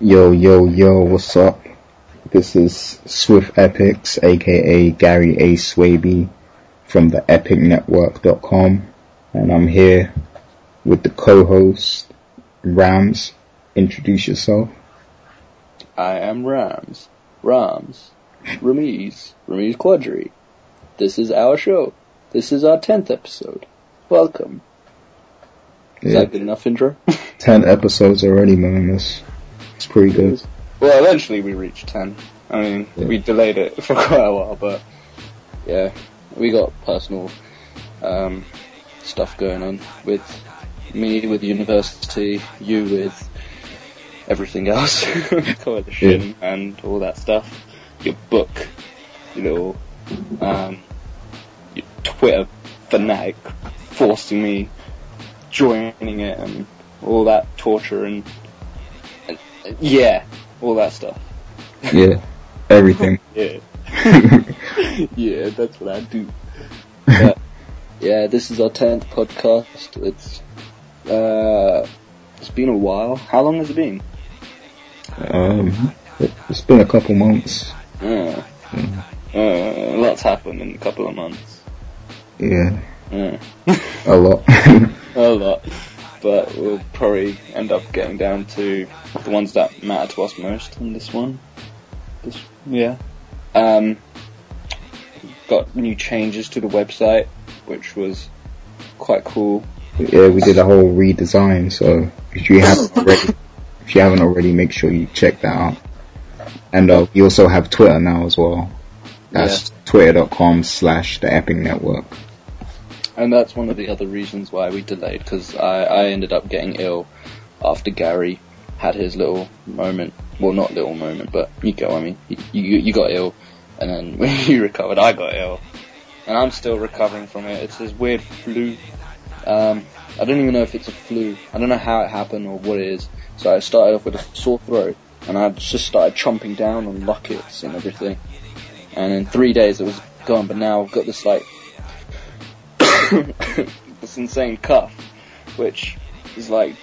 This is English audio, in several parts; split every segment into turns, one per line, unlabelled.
Yo, yo, yo, what's up? This is Swift Epics, aka Gary A. Swaby from the epicnetwork.com, and I'm here with the co-host, Rams. Introduce yourself.
I am Rams. Rams. Ramiz. Ramiz Quadri. This is our show. This is our 10th episode. Welcome. Is
Yeah,
that good enough intro?
ten episodes already, man. That's, it's pretty good.
well, eventually we reached 10. I mean,
Yeah.
we delayed it for quite a while, but yeah, we got personal um, stuff going on with me with university, you with everything else, coalition and all that stuff. Your book, your little um, your Twitter fanatic forcing me joining it and all that torture and yeah, all that stuff.
Yeah, everything.
Yeah. yeah, that's what I do. But, yeah, this is our tenth podcast. It's uh, it's been a while. How long has it been?
Um, it- it's been a couple months.
Uh, uh, lots happened in a couple of months.
Yeah,
Uh,
a lot.
a lot. But we'll probably end up getting down to the ones that matter to us most in this one. This, yeah. Um, got new changes to the website, which was quite cool.
yeah, we did a whole redesign. So if you haven't already, if you haven't already, make sure you check that out. And uh, we also have Twitter now as well. That's twitter.com slash the Epic Network.
And that's one of the other reasons why we delayed, because I, I ended up getting ill after Gary had his little moment. Well, not little moment, but you go, I mean, you, you, got ill, and then when you recovered, I got ill. And I'm still recovering from it. It's this weird flu. Um, I don't even know if it's a flu. I don't know how it happened or what it is. So I started off with a sore throat, and I just started chomping down on lockets and everything. And in three days it was gone, but now I've got this like this insane cough, which is like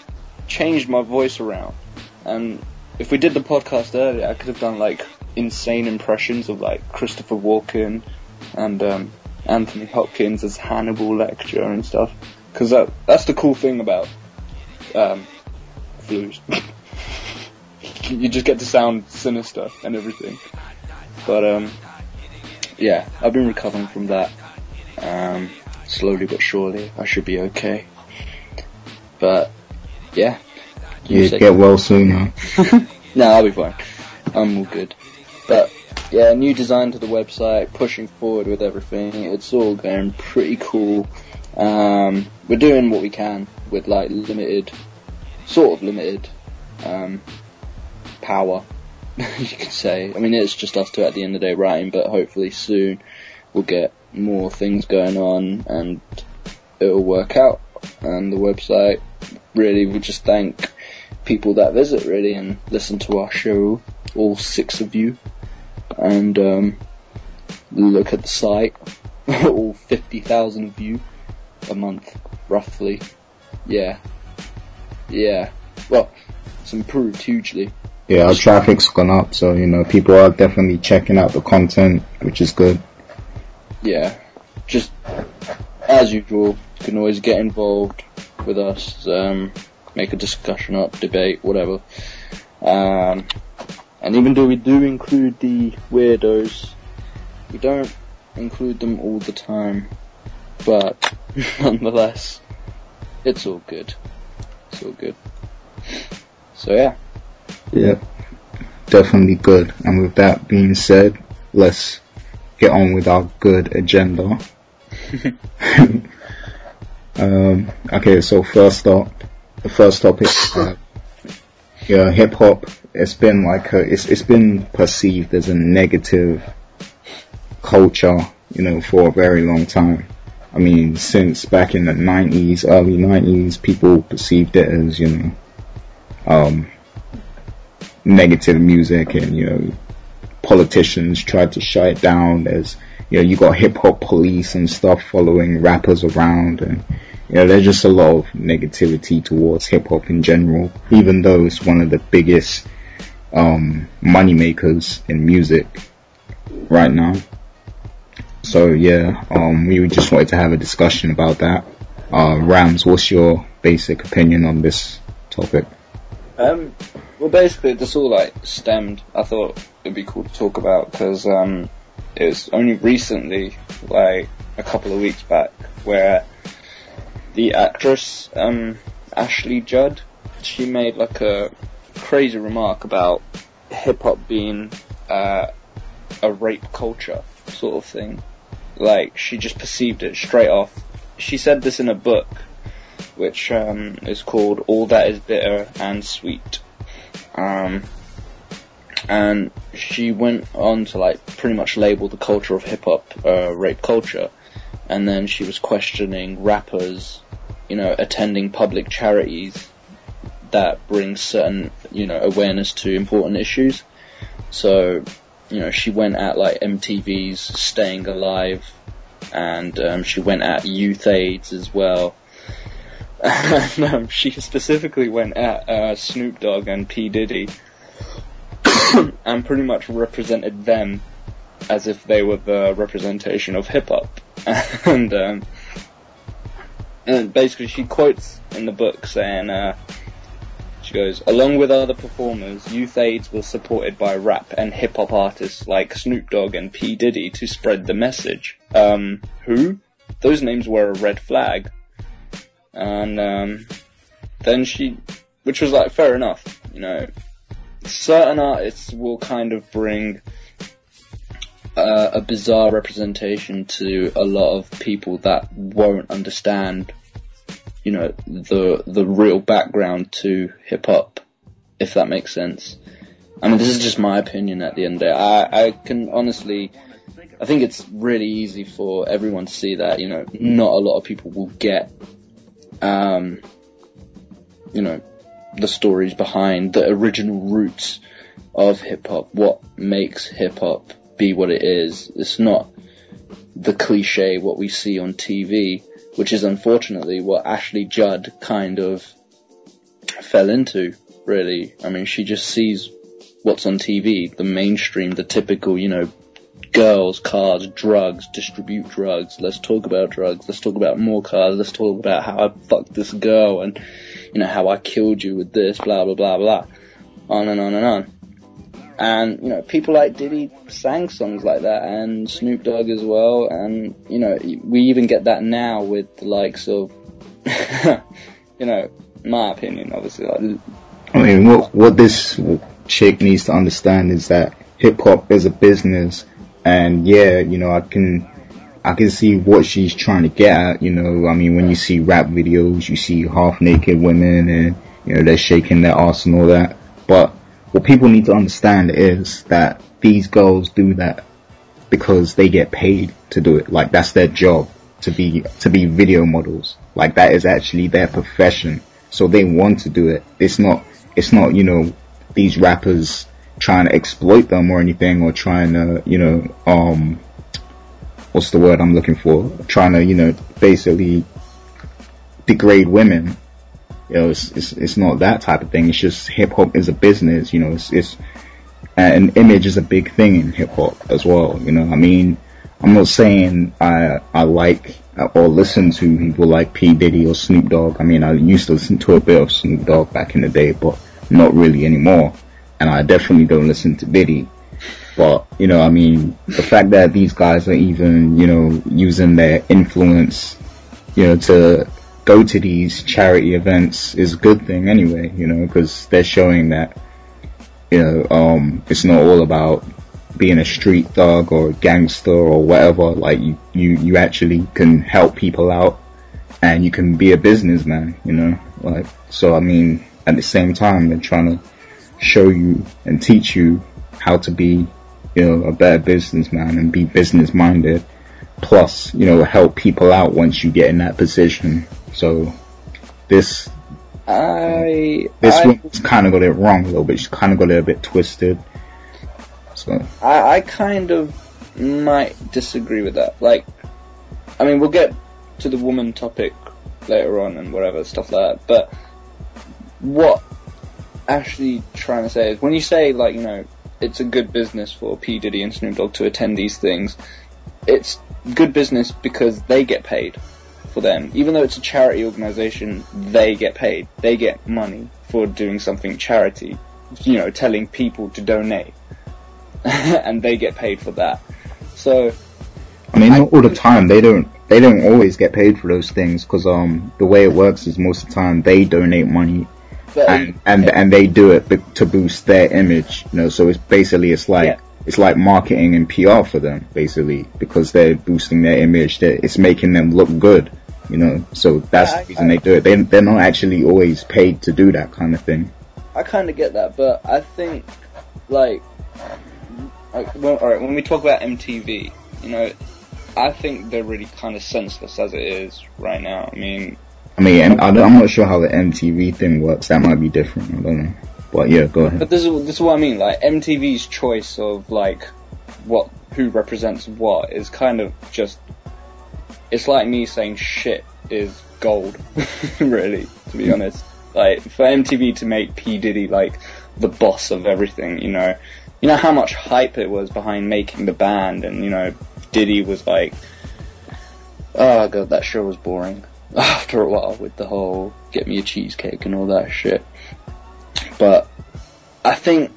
changed my voice around. And if we did the podcast earlier, I could have done like insane impressions of like Christopher Walken and um, Anthony Hopkins as Hannibal Lecter and stuff. Because that that's the cool thing about um, flus. you just get to sound sinister and everything. But um, yeah, I've been recovering from that. Um, slowly but surely, I should be okay. But yeah, You
get well soon, huh?
no, I'll be fine. I'm all good. But yeah, new design to the website, pushing forward with everything. It's all going pretty cool. Um, we're doing what we can with like limited, sort of limited, um, power. you could say. I mean, it's just us two at the end of the day writing, but hopefully soon we'll get more things going on and it'll work out. And the website, really, we just thank people that visit really and listen to our show, all six of you, and um, look at the site, all 50,000 of you a month, roughly. Yeah. Yeah. Well, it's improved hugely.
Yeah, our traffic's gone up, so you know people are definitely checking out the content, which is good.
Yeah. Just, as usual, you can always get involved with us, um, make a discussion up, debate, whatever. Um, and even though we do include the weirdos, we don't include them all the time. But, nonetheless, it's all good. It's all good. So yeah.
Yeah, definitely good. And with that being said, let's get on with our good agenda. um, okay, so first up, the first topic uh, yeah, hip hop. It's been like a, it's it's been perceived as a negative culture, you know, for a very long time. I mean, since back in the 90s, early 90s, people perceived it as, you know, um, negative music and, you know, politicians tried to shut it down. There's, you know, you got hip hop police and stuff following rappers around and, you know, there's just a lot of negativity towards hip hop in general, even though it's one of the biggest, um, money makers in music right now. So yeah, um, we just wanted to have a discussion about that. Uh, Rams, what's your basic opinion on this topic?
Um, well, basically, this all like stemmed. I thought it'd be cool to talk about because um, it was only recently, like a couple of weeks back, where the actress um, Ashley Judd, she made like a crazy remark about hip hop being uh, a rape culture sort of thing. Like she just perceived it straight off. She said this in a book, which um, is called "All That Is Bitter and Sweet." Um, and she went on to like pretty much label the culture of hip hop uh, rape culture, and then she was questioning rappers, you know, attending public charities that bring certain, you know, awareness to important issues. So, you know, she went at like MTV's Staying Alive, and um, she went at Youth AIDS as well. She specifically went at uh, Snoop Dogg and P Diddy, and pretty much represented them as if they were the representation of hip hop. and um, and basically, she quotes in the book saying, uh, she goes, along with other performers, Youth AIDS was supported by rap and hip hop artists like Snoop Dogg and P Diddy to spread the message. Um, who? Those names were a red flag. And um, then she, which was like fair enough, you know. Certain artists will kind of bring uh, a bizarre representation to a lot of people that won't understand, you know, the the real background to hip hop, if that makes sense. I mean, this is just my opinion at the end of the day. I, I can honestly, I think it's really easy for everyone to see that, you know, not a lot of people will get um, you know, the stories behind the original roots of hip hop, what makes hip hop be what it is. It's not the cliche what we see on TV, which is unfortunately what Ashley Judd kind of fell into, really. I mean, she just sees what's on TV, the mainstream, the typical, you know, girls, cars, drugs, distribute drugs. Let's talk about drugs. Let's talk about more cars. Let's talk about how I fucked this girl and, you know, how I killed you with this, blah, blah, blah, blah. On and on and on. And, you know, people like Diddy sang songs like that and Snoop Dogg as well. And, you know, we even get that now with the likes of, you know, my opinion, obviously. Like,
I mean, what, what this chick needs to understand is that hip hop is a business and yeah, you know, I can, I can see what she's trying to get at, you know, I mean, when you see rap videos, you see half naked women and, you know, they're shaking their ass and all that. But what people need to understand is that these girls do that because they get paid to do it. Like that's their job to be, to be video models. Like that is actually their profession. So they want to do it. It's not, it's not, you know, these rappers trying to exploit them or anything or trying to, you know, um, what's the word I'm looking for? Trying to, you know, basically degrade women. You know, it's, it's, it's not that type of thing. It's just hip hop is a business, you know, it's, it's, an image is a big thing in hip hop as well, you know, I mean, I'm not saying I, I like or listen to people like P. Diddy or Snoop Dogg. I mean, I used to listen to a bit of Snoop Dogg back in the day, but not really anymore and I definitely don't listen to Diddy. But, you know, I mean, the fact that these guys are even, you know, using their influence, you know, to go to these charity events is a good thing anyway, you know, because they're showing that, you know, um, it's not all about being a street thug or a gangster or whatever. Like, you, you, you actually can help people out and you can be a businessman, you know, like, so I mean, at the same time, they're trying to show you and teach you how to be, you know, a better businessman and be business minded. Plus, you know, help people out once you get in that position. So this,
I
this
I,
one's kind of got it wrong a little bit. She's kind of got it a bit twisted. So
I, I kind of might disagree with that. Like, I mean, we'll get to the woman topic later on and whatever stuff like that. But what actually trying to say is when you say like you know it's a good business for P Diddy and Snoop Dogg to attend these things, it's good business because they get paid for them. Even though it's a charity organization, they get paid. They get money for doing something charity. You know, telling people to donate, and they get paid for that. So,
I mean, not all the time. They don't. They don't always get paid for those things because um the way it works is most of the time they donate money and and and they do it to boost their image. You know, so it's basically it's like
Yeah.
it's like marketing and PR for them basically because they're boosting their image. That it's making them look good. You know, so that's
Yeah, I-
the reason they do it. They they're not actually always paid to do that kind of thing.
I kind of get that, but I think like, like well, all right, when we talk about MTV, you know, I think they're really kind of senseless as it is right now. I mean,
I mean, I am not sure how the MTV thing works. That might be different. I don't know. But yeah, go ahead.
But this is this is what I mean. Like MTV's choice of like what who represents what is kind of just. It's like me saying shit is gold, really. To be hmm. honest, like for MTV to make P Diddy like the boss of everything, you know, you know how much hype it was behind making the band, and you know Diddy was like, oh god, that show was boring after a while with the whole get me a cheesecake and all that shit. But I think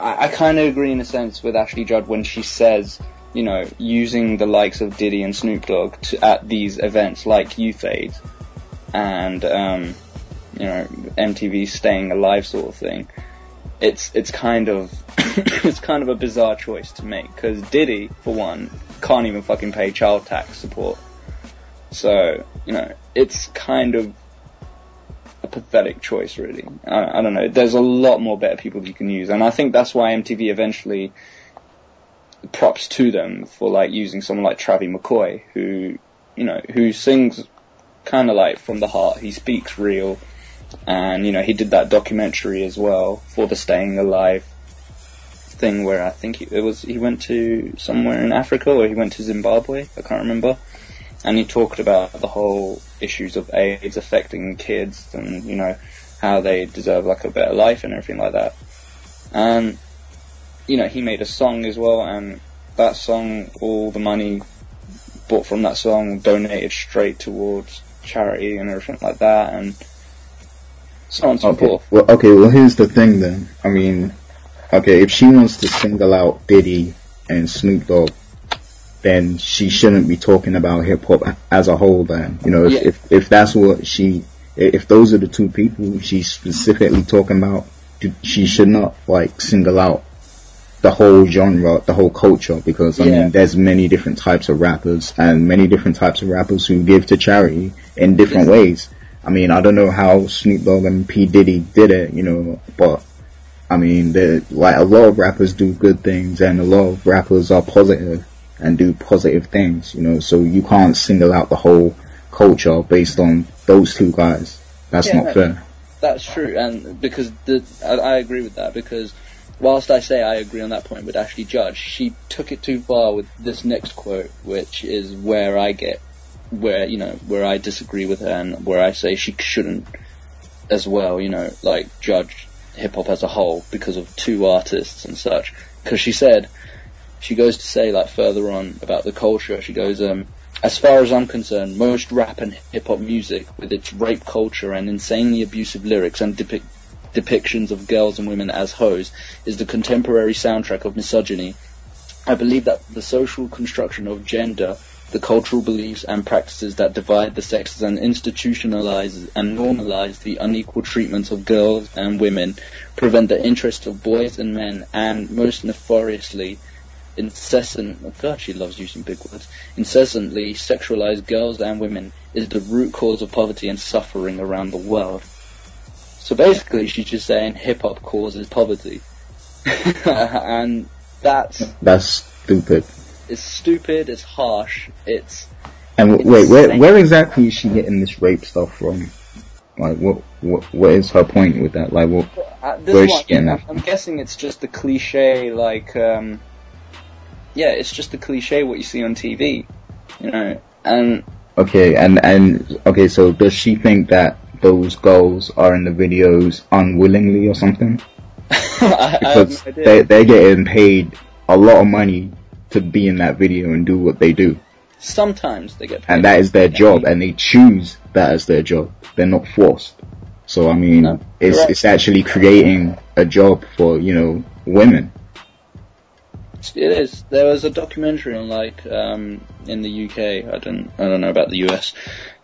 I, I kind of agree in a sense with Ashley Judd when she says, you know, using the likes of Diddy and Snoop Dogg to, at these events like Youth Aid and um, you know MTV Staying Alive sort of thing. It's it's kind of it's kind of a bizarre choice to make because Diddy, for one, can't even fucking pay child tax support. So you know, it's kind of a pathetic choice, really. I, I don't know. There's a lot more better people you can use, and I think that's why MTV eventually props to them for like using someone like Travis McCoy, who you know who sings kind of like from the heart. He speaks real, and you know he did that documentary as well for the Staying Alive thing, where I think he, it was he went to somewhere in Africa or he went to Zimbabwe. I can't remember and he talked about the whole issues of AIDS affecting kids and you know how they deserve like a better life and everything like that. And you know he made a song as well, and that song, all the money bought from that song donated straight towards charity and everything like that, and so on and so
Okay.
forth.
Well, okay. Well, here's the thing then. I mean, okay, if she wants to single out Diddy and Snoop Dogg, then she shouldn't be talking about hip hop as a whole. Then you know, if,
Yeah.
if if that's what she, if those are the two people she's specifically talking about, she should not like single out the whole genre, the whole culture, because I
Yeah.
mean, there's many different types of rappers and many different types of rappers who give to charity in different ways. I mean, I don't know how Snoop Dogg and P Diddy did it, you know, but I mean, like a lot of rappers do good things, and a lot of rappers are positive and do positive things, you know. So you can't single out the whole culture based on those two guys. That's
Yeah,
not
no.
fair.
That's true, and because the I, I agree with that because whilst I say I agree on that point with Ashley Judge, she took it too far with this next quote, which is where I get where you know where I disagree with her and where I say she shouldn't as well, you know, like judge hip hop as a whole because of two artists and such. Because she said she goes to say like further on about the culture, she goes, um, as far as I'm concerned, most rap and hip hop music, with its rape culture and insanely abusive lyrics and depic- depictions of girls and women as hoes, is the contemporary soundtrack of misogyny. I believe that the social construction of gender, the cultural beliefs and practices that divide the sexes and institutionalize and normalize the unequal treatment of girls and women, prevent the interests of boys and men, and most nefariously, incessant, oh God, she loves using big words, incessantly sexualized girls and women is the root cause of poverty and suffering around the world. So basically, she's just saying hip hop causes poverty. and that's,
That's stupid.
it's stupid, it's harsh, it's,
And w- wait, where where exactly is she getting this rape stuff from? Like, what what what is her point with that? Like, what? Where's
one,
she getting that
I'm guessing it's just the cliche, like, um, yeah, it's just the cliche what you see on TV, you know, and
Okay, and and okay, so does she think that those girls are in the videos unwillingly or something.
I,
Because
I no
they they're getting paid a lot of money to be in that video and do what they do.
Sometimes they get paid.
And that is their job and they choose that as their job. They're not forced. So I mean,
No,
it's,
correct.
it's actually creating a job for, you know, women.
It is. There was a documentary on like um, in the UK. I don't. I don't know about the US,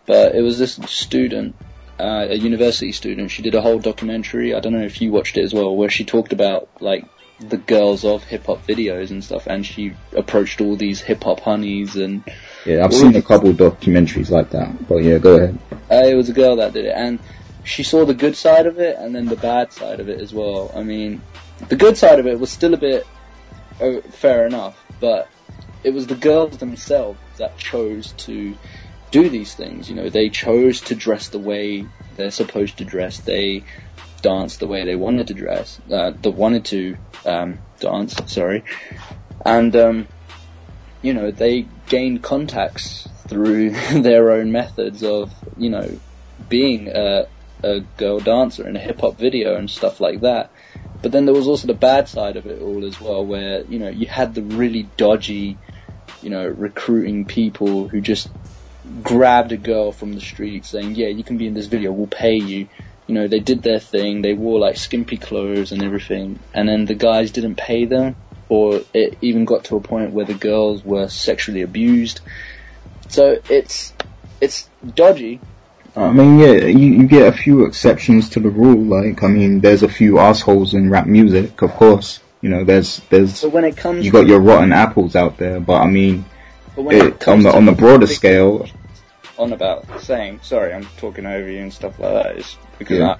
but it was this student, uh, a university student. She did a whole documentary. I don't know if you watched it as well, where she talked about like the girls of hip hop videos and stuff, and she approached all these hip hop honeys, and
Yeah, I've seen a couple documentaries like that. But yeah, go ahead.
uh, it was a girl that did it, and she saw the good side of it and then the bad side of it as well. I mean, the good side of it was still a bit uh, fair enough, but it was the girls themselves that chose to do these things. You know, they chose to dress the way they're supposed to dress. They danced the way they wanted to dress. Uh, they wanted to um, dance. Sorry, and um, you know they gained contacts through their own methods of you know being a, a girl dancer in a hip hop video and stuff like that. But then there was also the bad side of it all as well, where you know you had the really dodgy, you know, recruiting people who just grabbed a girl from the street saying, "Yeah, you can be in this video. We'll pay you." You know, they did their thing. They wore like skimpy clothes and everything, and then the guys didn't pay them, or it even got to a point where the girls were sexually abused. So it's it's dodgy,
I mean, yeah, you, you get a few exceptions to the rule. Like, I mean, there's a few assholes in rap music, of course. You know, there's there's
but when it comes
you got your rotten apples out there, but I mean,
but it
on the on the broader scale,
on about saying, sorry, I'm talking over you and stuff like that. It's because
Yeah.
I,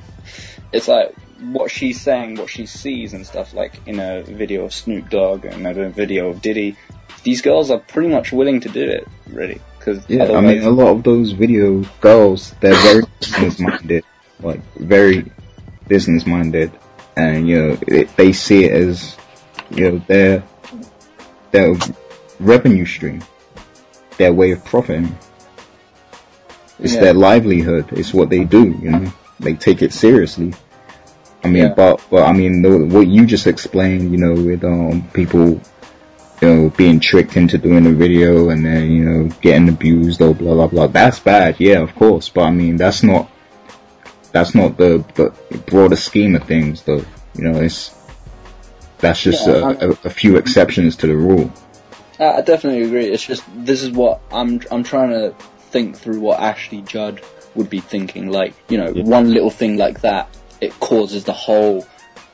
it's like what she's saying, what she sees and stuff like in a video of Snoop Dogg and a video of Diddy. These girls are pretty much willing to do it, really, because
yeah, I mean, a lot of those video girls, they're very business minded, like very business minded, and you know, it, they see it as you know their their revenue stream, their way of profiting. It's
Yeah.
their livelihood. It's what they do. You know, they take it seriously. I mean,
Yeah.
but but I mean, the, what you just explained, you know, with um people, you know, being tricked into doing a video and then you know getting abused or blah blah blah. That's bad, yeah, of course. But I mean, that's not that's not the the broader scheme of things, though. You know, it's that's just
Yeah,
a, a, a few exceptions to the rule.
I I definitely agree. It's just this is what I'm I'm trying to think through what Ashley Judd would be thinking. Like you know,
Yeah.
one little thing like that, it causes the whole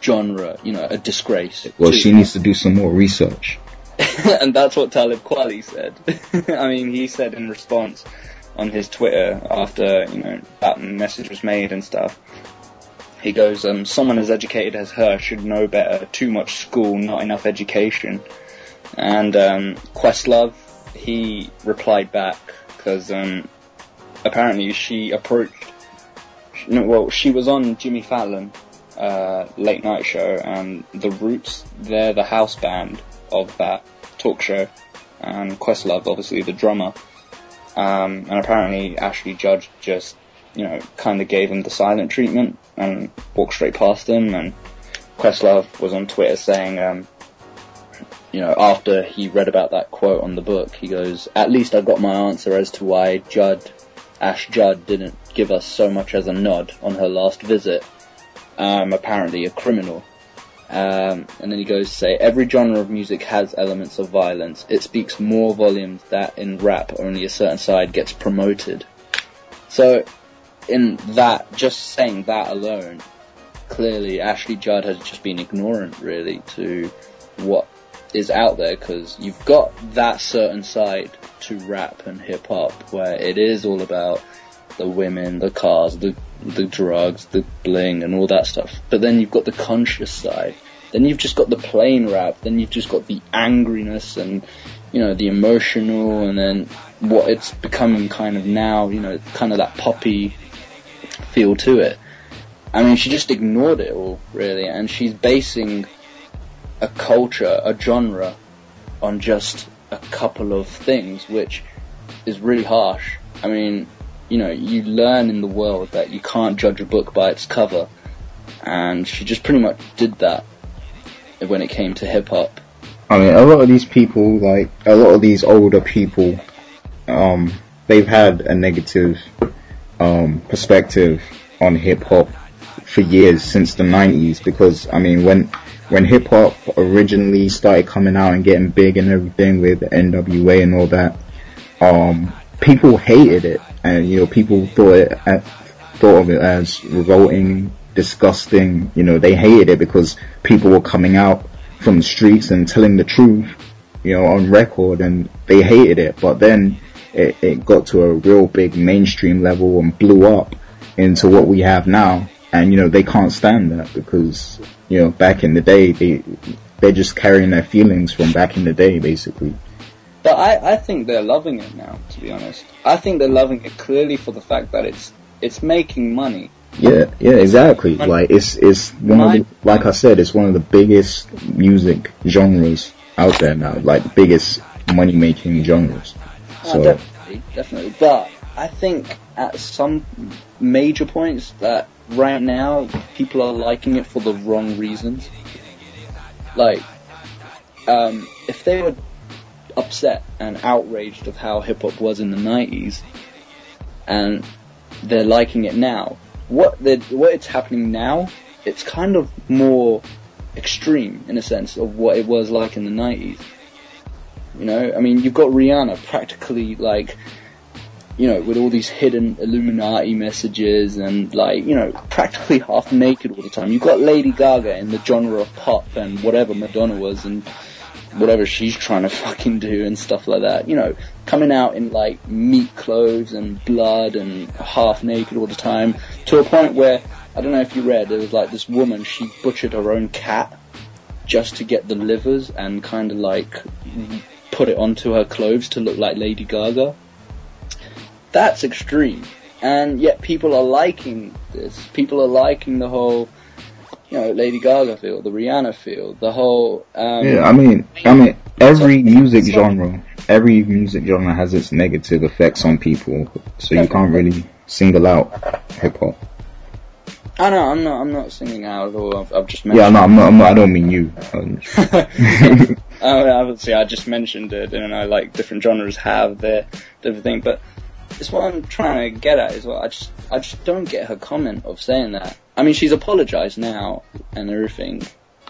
genre, you know, a disgrace.
Well, she needs to do some more research.
and that's what Talib Kweli said. I mean, he said in response on his Twitter after you know that message was made and stuff. He goes, um, "Someone as educated as her should know better. Too much school, not enough education." And um, Questlove, he replied back because um, apparently she approached. No, well, she was on Jimmy Fallon uh, late night show, and the Roots, they're the house band of that talk show, and Questlove, obviously the drummer. Um, and apparently Ashley Judge just, you know, kind of gave him the silent treatment and walked straight past him. And Questlove was on Twitter saying, um, you know, after he read about that quote on the book, he goes, "At least I got my answer as to why Judd, Ash Judd, didn't give us so much as a nod on her last visit. Um, apparently a criminal." Um, and then he goes to say, every genre of music has elements of violence. It speaks more volumes that in rap only a certain side gets promoted. So, in that, just saying that alone, clearly Ashley Judd has just been ignorant really to what is out there because you've got that certain side to rap and hip hop where it is all about the women, the cars, the the drugs, the bling, and all that stuff. But then you've got the conscious side. Then you've just got the plain rap. Then you've just got the angriness and you know the emotional, and then what it's becoming kind of now. You know, kind of that poppy feel to it. I mean, she just ignored it all really, and she's basing a culture, a genre, on just a couple of things, which is really harsh. I mean, you know, you learn in the world that you can't judge a book by its cover. And she just pretty much did that when it came to hip hop.
I mean, a lot of these people, like a lot of these older people, um, they've had a negative um, perspective on hip hop for years since the '90s. Because I mean, when when hip hop originally started coming out and getting big and everything with NWA and all that, um, people hated it, and you know, people thought it thought of it as revolting, disgusting. You know, they hated it because people were coming out from the streets and telling the truth, you know, on record, and they hated it. But then it, it got to a real big mainstream level and blew up into what we have now. And you know, they can't stand that because you know, back in the day, they they're just carrying their feelings from back in the day, basically.
But I, I think they're loving it now, to be honest. I think they're loving it clearly for the fact that it's it's making money.
Yeah, yeah, exactly. Like it's it's one My, of the, like I said, it's one of the biggest music genres out there now. Like biggest money making genres.
Oh, so definitely, definitely. But I think at some major points that right now people are liking it for the wrong reasons. Like, um, if they were upset and outraged of how hip hop was in the 90s, and they're liking it now. What what it's happening now, it's kind of more extreme in a sense of what it was like in the 90s. You know, I mean, you've got Rihanna practically like, you know, with all these hidden Illuminati messages and like, you know, practically half naked all the time. You've got Lady Gaga in the genre of pop and whatever Madonna was and whatever she's trying to fucking do and stuff like that. You know, coming out in like meat clothes and blood and half naked all the time to a point where I don't know if you read there was like this woman she butchered her own cat just to get the livers and kind of like put it onto her clothes to look like Lady Gaga. That's extreme. And yet people are liking this. People are liking the whole you know, Lady Gaga feel, the Rihanna feel, the whole. Um,
yeah, I mean, I mean, every music genre, every music genre has its negative effects on people, so you can't really single out hip hop.
I know, I'm not, I'm not singing out at all. I've, I've just
mentioned. Yeah, no, I'm not, I'm not, I don't mean you.
uh, obviously, I just mentioned it, and I like different genres have their different thing, but it's what I'm trying to get at is what I just, I just don't get her comment of saying that. I mean, she's apologized now and everything.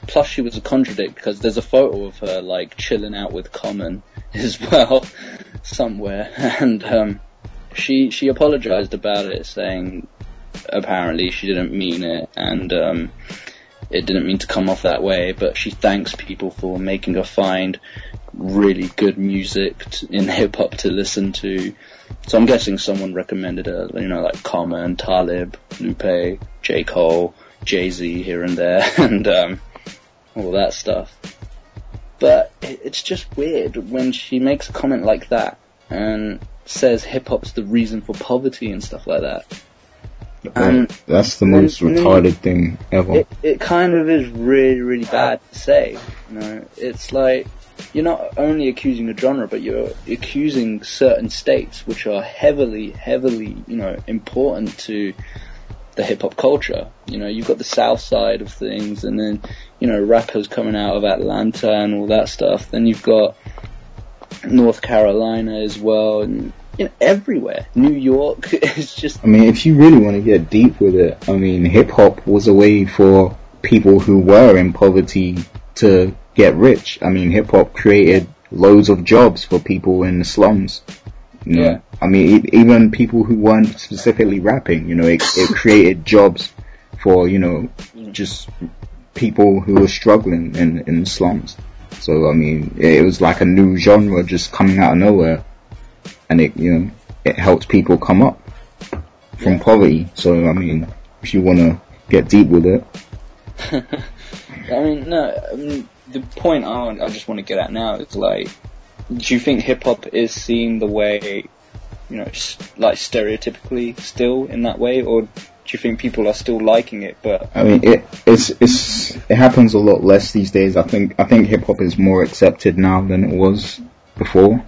Plus, she was a contradict because there's a photo of her like chilling out with Common as well somewhere, and um, she she apologized about it, saying apparently she didn't mean it and um, it didn't mean to come off that way. But she thanks people for making her find really good music in hip hop to listen to so I'm guessing someone recommended a, you know, like Common, Talib, Lupe, J. Cole, Jay-Z here and there, and, um, all that stuff. But it's just weird when she makes a comment like that and says hip hop's the reason for poverty and stuff like that.
And that's the most retarded thing ever.
It, it kind of is really, really bad to say. You know, it's like you're not only accusing a genre, but you're accusing certain states which are heavily, heavily, you know, important to the hip hop culture. You know, you've got the south side of things and then, you know, rappers coming out of Atlanta and all that stuff. Then you've got North Carolina as well and you know, everywhere. New York is just
I mean, if you really want to get deep with it, I mean, hip hop was a way for people who were in poverty to get rich. I mean, hip hop created loads of jobs for people in the slums. You know? Yeah. I mean, even people who weren't specifically rapping, you know, it, it created jobs for, you know, just people who were struggling in, in the slums. So, I mean, it was like a new genre just coming out of nowhere. And it, you know, it helps people come up from yeah. poverty. So, I mean, if you want to get deep with it.
I mean, no, I mean, the point I, I just want to get at now is like, do you think hip hop is seen the way, you know, like stereotypically still in that way, or do you think people are still liking it? But
I mean, it it's it's it happens a lot less these days. I think I think hip hop is more accepted now than it was before,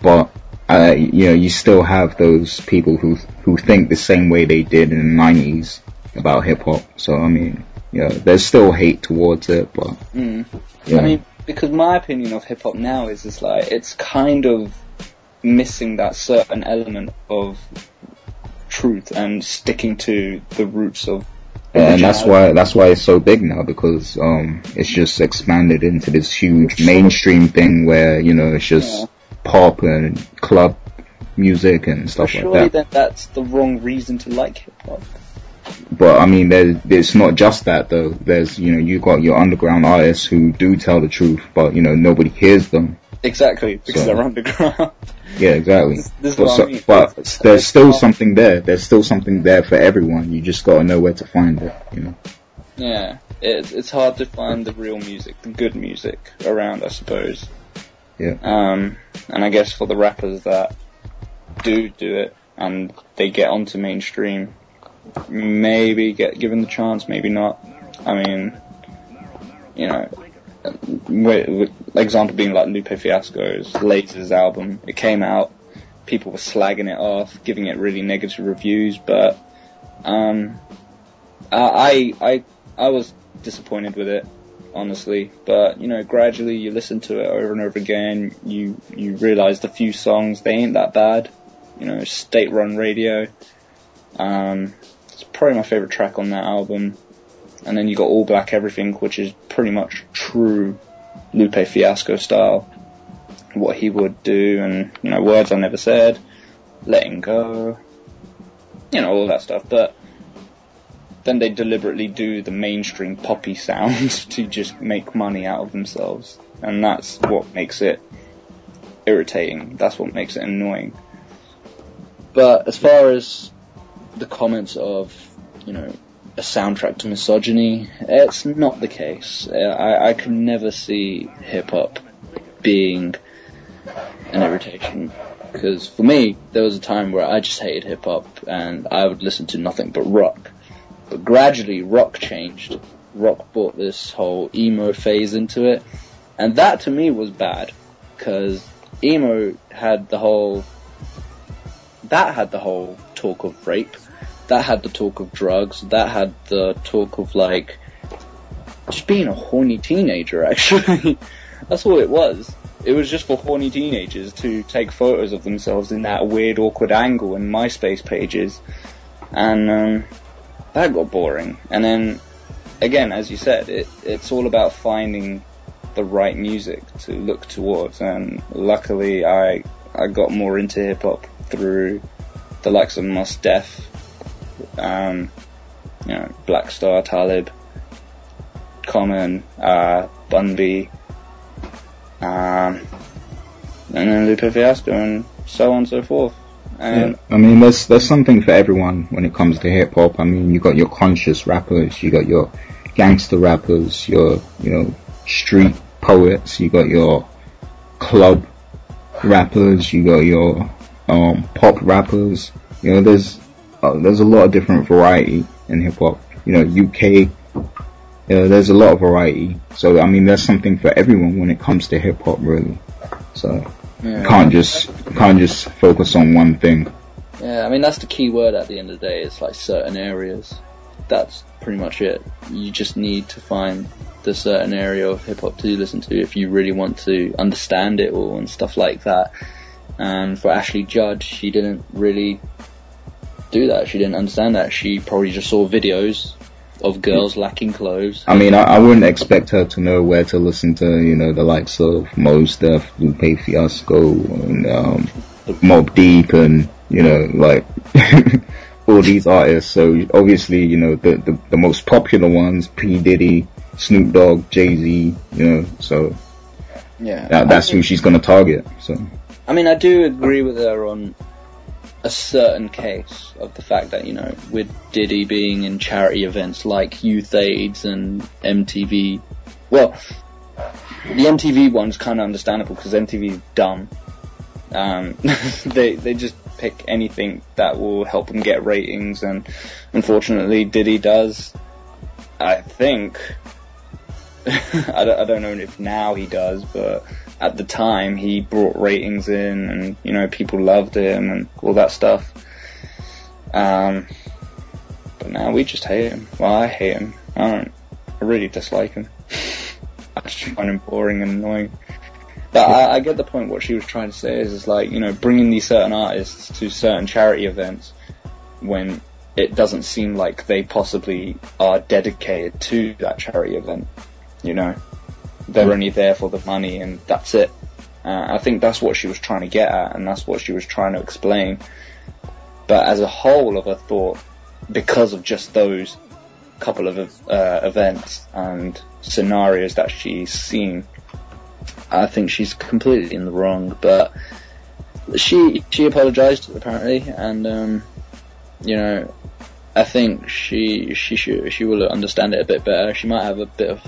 but uh, you know, you still have those people who who think the same way they did in the '90s about hip hop. So I mean, you know, there's still hate towards it, but
Mm.
yeah,
I mean, because my opinion of hip hop now is is like it's kind of missing that certain element of truth and sticking to the roots of.
and that's why that's why it's so big now because um, it's just expanded into this huge mainstream thing where you know it's just
Yeah.
pop and club music and stuff
surely
like that.
then that's the wrong reason to like hip hop.
But I mean, there's it's not just that though. There's you know you got your underground artists who do tell the truth, but you know nobody hears them.
Exactly, because
So-
they're underground.
Yeah, exactly.
This, this
But, so,
I mean.
but
It's-
there's
it's
still
not-
something there. There's still something there for everyone. You just gotta know where to find it. You know.
Yeah, it's it's hard to find the real music, the good music around, I suppose.
Yeah.
Um, and I guess for the rappers that do do it and they get onto mainstream, maybe get given the chance, maybe not. I mean, you know, with, with example being like Lupe Fiasco's Lasers album. It came out, people were slagging it off, giving it really negative reviews, but um, I I I was disappointed with it, honestly. But you know, gradually you listen to it over and over again. You you realize the few songs they ain't that bad. You know, State Run Radio. Um, it's probably my favorite track on that album. And then you got All Black Everything, which is pretty much true Lupe Fiasco style. What he would do, and you know, words I never said, letting go, you know, all that stuff. But then they deliberately do the mainstream poppy sound to just make money out of themselves. And that's what makes it irritating. That's what makes it annoying. But as far as the comments of, you know, a soundtrack to misogyny, it's not the case. Uh, I, I can never see hip hop being an irritation. Because for me, there was a time where I just hated hip hop and I would listen to nothing but rock. But gradually, rock changed. Rock brought this whole emo phase into it, and that to me was bad because emo had the whole that had the whole talk of rape, that had the talk of drugs, that had the talk of like just being a horny teenager. Actually, that's all it was. It was just for horny teenagers to take photos of themselves in that weird, awkward angle in MySpace pages, and um, that got boring. And then, again, as you said, it it's all about finding the right music to look towards. And luckily, I I got more into hip hop through the likes of Mos Def, um, you know, Black Star, Talib, Common, uh, Bun B, um, and then Lupe Fiasco, and so on and so forth.
Yeah. I mean, there's there's something for everyone when it comes to hip hop. I mean, you got your conscious rappers, you got your gangster rappers, your you know street poets, you got your club rappers, you got your um, pop rappers. You know, there's uh, there's a lot of different variety in hip hop. You know, UK. Know, there's a lot of variety. So I mean, there's something for everyone when it comes to hip hop, really. So
yeah.
can't just can't just focus on one thing.
Yeah, I mean that's the key word at the end of the day. It's like certain areas. That's pretty much it. You just need to find the certain area of hip hop to listen to if you really want to understand it all and stuff like that. And for Ashley Judd, she didn't really do that. She didn't understand that. She probably just saw videos of girls lacking clothes.
I mean, I, I wouldn't expect her to know where to listen to, you know, the likes of Mos Def, Lupe Fiasco, and um, Mobb Deep, and you know, like all these artists. So obviously, you know, the the, the most popular ones: P Diddy, Snoop Dogg, Jay Z. You know, so
Yeah,
that, that's who she's gonna target. So
I mean, I do agree with her on a certain case of the fact that, you know, with Diddy being in charity events like Youth AIDS and MTV, well, the MTV one's kind of understandable because MTV's dumb. Um, they, they just pick anything that will help them get ratings and unfortunately Diddy does, I think, I, don't, I don't know if now he does, but at the time he brought ratings in, and you know people loved him and all that stuff. Um, but now we just hate him. Well, I hate him. I don't. I really dislike him. I just find him boring and annoying. But I, I get the point. What she was trying to say is, is like you know bringing these certain artists to certain charity events when it doesn't seem like they possibly are dedicated to that charity event. You know, they're only there for the money and that's it. Uh, I think that's what she was trying to get at, and that's what she was trying to explain. But as a whole of her thought, because of just those couple of uh, events and scenarios that she's seen, I think she's completely in the wrong. But she she apologized apparently, and um, you know, I think she she should she will understand it a bit better. She might have a bit of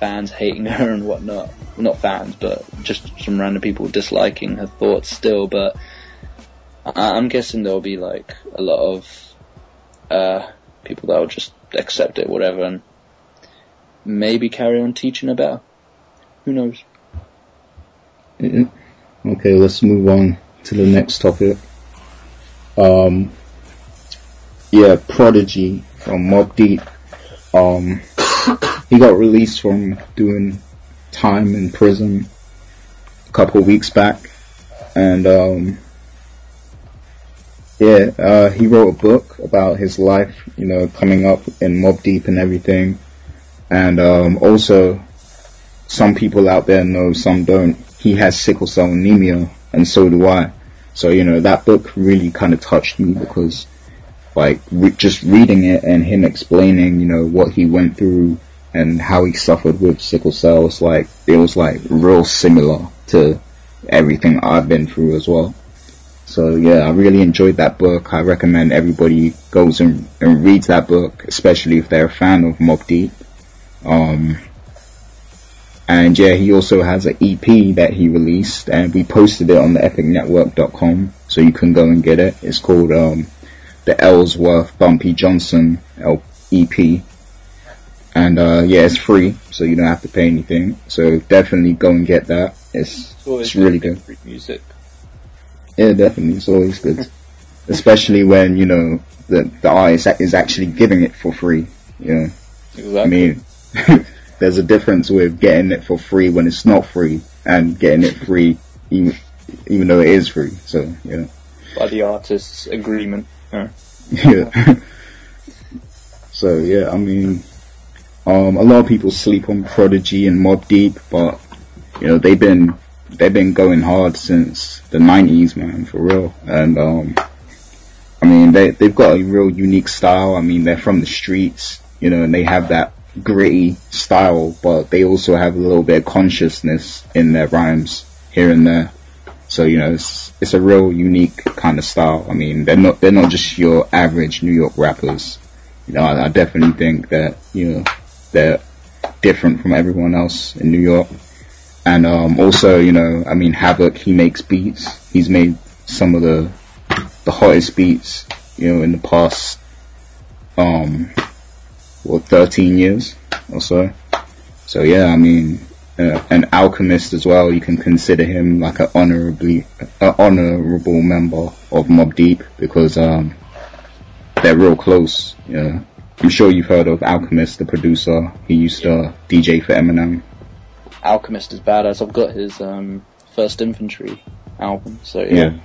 fans hating her and whatnot. Not fans, but just some random people disliking her thoughts still. But I, am guessing there'll be like a lot of uh, people that will just accept it, whatever, and maybe carry on teaching about. Who knows?
Okay, let's move on to the next topic. Um, yeah, Prodigy from Mobb Deep. Um, he got released from doing time in prison a couple weeks back, and um, yeah, uh, he wrote a book about his life, you know, coming up in Mobb Deep and everything, and um, also some people out there know, some don't. He has sickle cell anemia, and so do I. So you know that book really kind of touched me because like re- just reading it and him explaining, you know, what he went through and how he suffered with sickle cell was like it was like real similar to everything I've been through as well. So yeah, I really enjoyed that book. I recommend everybody goes and, and reads that book, especially if they're a fan of Mobb Deep. Um, and yeah, he also has an EP that he released and we posted it on the epicnetwork.com so you can go and get it. It's called, um, the Ellsworth Bumpy Johnson EP. And uh, yeah, it's free, so you don't have to pay anything. So definitely go and get that. It's it's, it's really good.
Free music.
Yeah, definitely, it's always good, especially when you know the the artist is actually giving it for free. You know, exactly. I mean, there's a difference with getting it for free when it's not free and getting it free even even though it is free. So yeah.
By the artist's agreement.
Yeah. so yeah, I mean, um, a lot of people sleep on Prodigy and Mobb Deep, but you know they've been they've been going hard since the '90s, man, for real. And um, I mean, they they've got a real unique style. I mean, they're from the streets, you know, and they have that gritty style, but they also have a little bit of consciousness in their rhymes here and there. So you know, it's it's a real unique kind of style. I mean, they're not they're not just your average New York rappers. You know, I, I definitely think that you know they're different from everyone else in New York. And um, also, you know, I mean, Havoc he makes beats. He's made some of the the hottest beats, you know, in the past um what 13 years or so. So yeah, I mean, uh, an alchemist as well. You can consider him like an honorably, an honorable member of Mobb Deep because um, they're real close. Yeah, I'm sure you've heard of Alchemist, the producer. He used to DJ for Eminem.
Alchemist is badass. I've got his um, First Infantry album. So yeah.
yeah.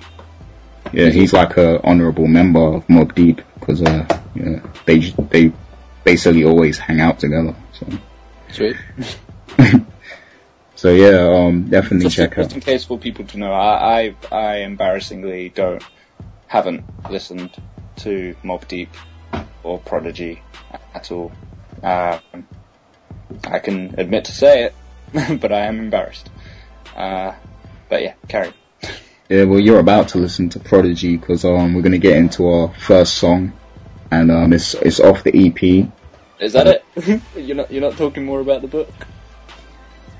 Yeah, he's like a honorable member of Mobb Deep because uh, yeah, they they basically always hang out together. So.
Sweet.
So yeah, um, definitely just, check
just out. in case for people to know, I, I, I embarrassingly don't, haven't listened to Mobb Deep or Prodigy at all. Um, I can admit to say it, but I am embarrassed. Uh, but yeah, carry.
Yeah, well, you're about to listen to Prodigy because um, we're gonna get into our first song, and um, it's it's off the EP.
Is that it? you're not you're not talking more about the book.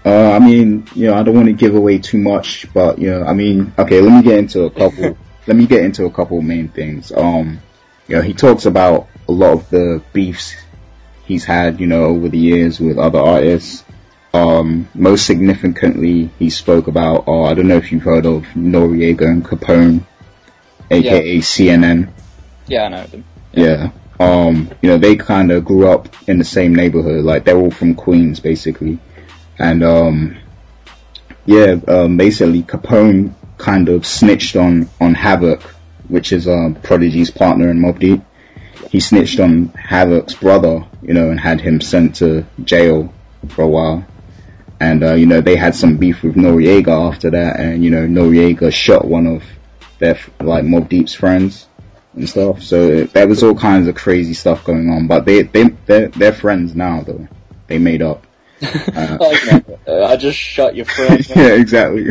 Uh, I mean, you know, I don't want to give away too much, but you know, I mean, okay, let me get into a couple. let me get into a couple main things. Um, you know, he talks about a lot of the beefs he's had, you know, over the years with other artists, Um, most significantly, he spoke about, oh, I don't know if you've heard of Noreaga and Capone, aka CNN.
Yeah, I know them.
Yeah. Um, you know, they kind of grew up in the same neighborhood. Like they're all from Queens, basically. And um, yeah, um, basically Capone kind of snitched on on Havoc, which is um, Prodigy's partner in Mobb Deep. He snitched on Havoc's brother, you know, and had him sent to jail for a while. And uh, you know, they had some beef with Noreaga after that, and you know, Noreaga shot one of their like Mobb Deep's friends and stuff. So there was all kinds of crazy stuff going on. But they they they're, they're friends now though. They made up.
Uh, uh, I just shot your friend.
yeah, exactly.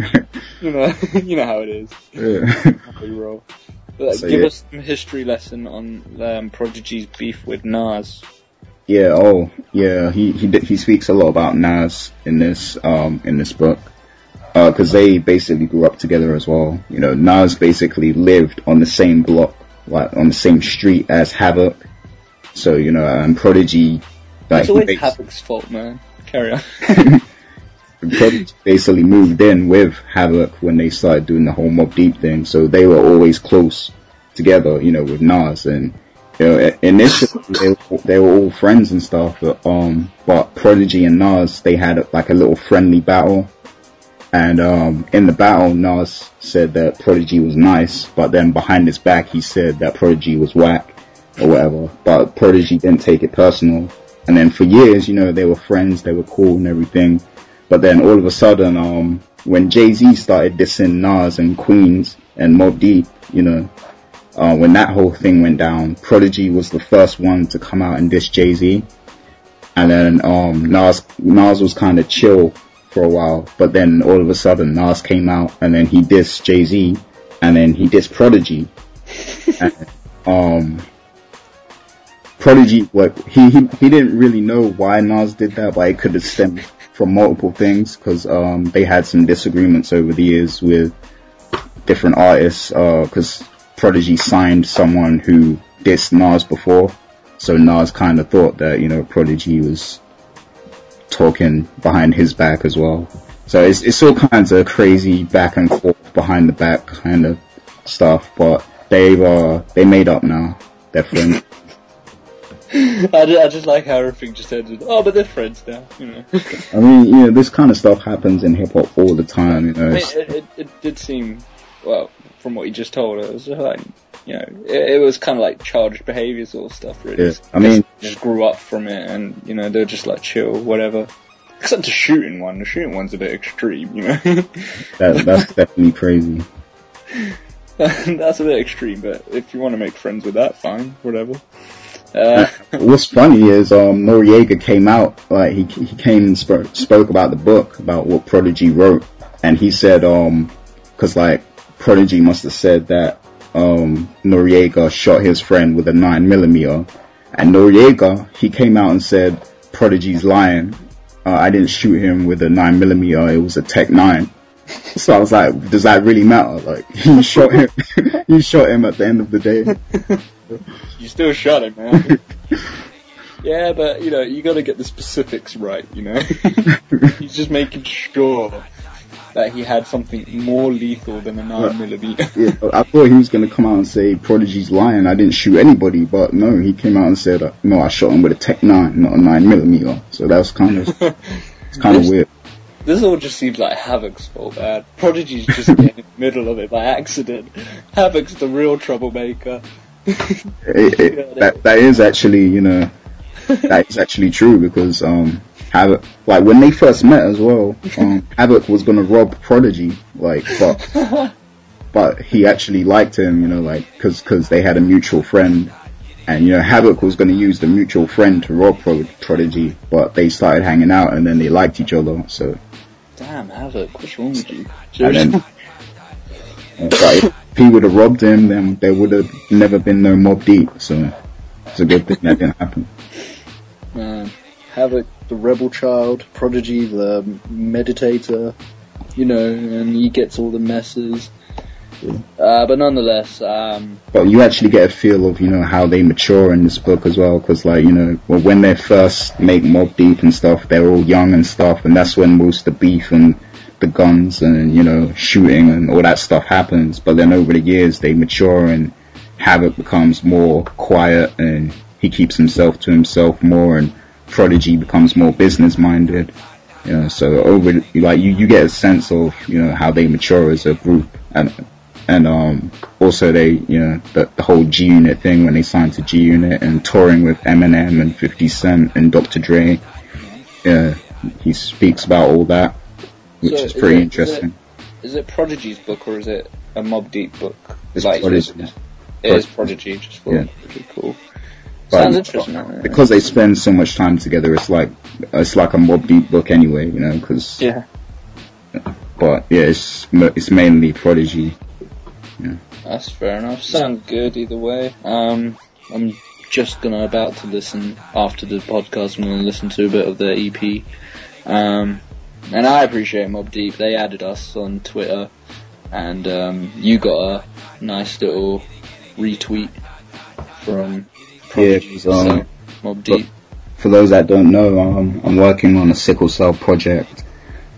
you know, you know how it is.
Yeah. So,
give
yeah.
us some history lesson on um, Prodigy's beef with Nas.
Yeah, oh, yeah, he, he, he speaks a lot about Nas in this, um, in this book. Uh 'cause cause they basically grew up together as well. You know, Nas basically lived on the same block, like on the same street as Havoc. So, you know, and Prodigy, like,
It's always
bas-
Havoc's fault, man. Carry on.
Basically moved in with Havoc when they started doing the whole Mobb Deep thing. So they were always close together, you know, with Nas and, you know, initially they, were- they were all friends and stuff, but, um, but Prodigy and Nas, they had like a little friendly battle. And, um, in the battle, Nas said that Prodigy was nice, but then behind his back, he said that Prodigy was whack or whatever. But Prodigy didn't take it personal. And then for years, you know, they were friends, they were cool and everything. But then all of a sudden, um, when Jay-Z started dissing Nas and Queens and Mobb Deep, you know, uh, when that whole thing went down, Prodigy was the first one to come out and diss Jay-Z. And then, um, Nas, Nas was kind of chill for a while, but then all of a sudden Nas came out and then he dissed Jay-Z and then he dissed Prodigy. and, um, Prodigy, what he, he he didn't really know why Nas did that, but it could have stemmed from multiple things because um they had some disagreements over the years with different artists. Because Prodigy signed someone who dissed Nas before, so Nas kind of thought that you know Prodigy was talking behind his back as well. So it's it's all kinds of crazy back and forth behind the back kind of stuff, but they've uh they made up now. They're friends.
I, ju- I just like how everything just ended. Oh, but they're friends now, you know.
I mean, you know, this kind of stuff happens in hip hop all the time. You know,
I mean, it, it, it did seem, well, from what you just told us, it was like, you know, it, it was kind of like childish behaviour sort of stuff, really.
Yeah, I mean-
Just- just grew up from it, and you know, they're just like chill, whatever. Except the shooting one. The shooting one's a bit extreme, you know.
that, that's definitely crazy.
That's a bit extreme, but if you want to make friends with that, fine, whatever. Uh,
What's funny is um, Noreaga came out, like he he came and spoke, spoke about the book about what Prodigy wrote, and he said um, cause like Prodigy must have said that um Noreaga shot his friend with a nine millimeter, and Noreaga he came out and said Prodigy's lying. Uh, I didn't shoot him with a nine millimeter. It was a Tech nine. So I was like, does that really matter? Like, you shot him, you shot him at the end of the day.
you still shot him, man. yeah, but you know, you got to get the specifics right. You know, he's just making sure that he had something more lethal than a nine millimeter.
Yeah, I thought he was gonna come out and say Prodigy's lying. I didn't shoot anybody, but no, he came out and said, uh, no, I shot him with a Tech Nine, not a nine millimeter. So that's kind of, it's kind of weird.
This all just seems like Havoc's fault, man. Prodigy's just in the middle of it by accident. Havoc's the real troublemaker.
It, it, that that is actually, you know, that is actually true because um, Havoc, like when they first met as well, um, Havoc was gonna rob Prodigy, like, but but he actually liked him, you know, like because because they had a mutual friend. And you know, Havoc was going to use the mutual friend to rob Pro- Prodigy, but they started hanging out and then they liked each other. So
Damn, Havoc, what's wrong with you?
And then, he would have robbed him, then there would have never been no Mobb Deep. So it's a good thing that didn't happen.
Man, Havoc, the rebel child, Prodigy, the meditator, you know, and he gets all the messes. Uh, but nonetheless, um,
But you actually get a feel of, you know, how they mature in this book as well, because like, you know, well, when they first make Mobb Deep and stuff, they're all young and stuff, and that's when most of the beef and the guns and, you know, shooting and all that stuff happens. But then over the years, they mature and Havoc becomes more quiet and he keeps himself to himself more and Prodigy becomes more business minded. You know, so over, like, you, you get a sense of, you know, how they mature as a group and, and um, also they, you know, the, the whole G Unit thing when they signed to G Unit and touring with Eminem and 50 Cent and Dr. Dre. Yeah, he speaks about all that, which
So
is pretty
is it-
interesting.
is it Prodigy's book or is it a Mobb Deep book?
It's
Like,
Prodigy.
It is Prodigy, just for
Yeah.
pretty cool.
But
Sounds interesting.
Because they spend so much time together, it's like it's like a Mobb Deep book anyway, you know. Because
Yeah.
but yeah, it's it's mainly Prodigy.
That's fair enough. Sound good either way. Um, I'm just gonna about to listen after the podcast. I'm gonna listen to a bit of the EP. Um, and I appreciate Mobb Deep. They added us on Twitter, and um, you got a nice little retweet from Prodigy.
Yeah, um,
so, Mobb Deep.
For those that don't know, um, I'm working on a sickle cell project.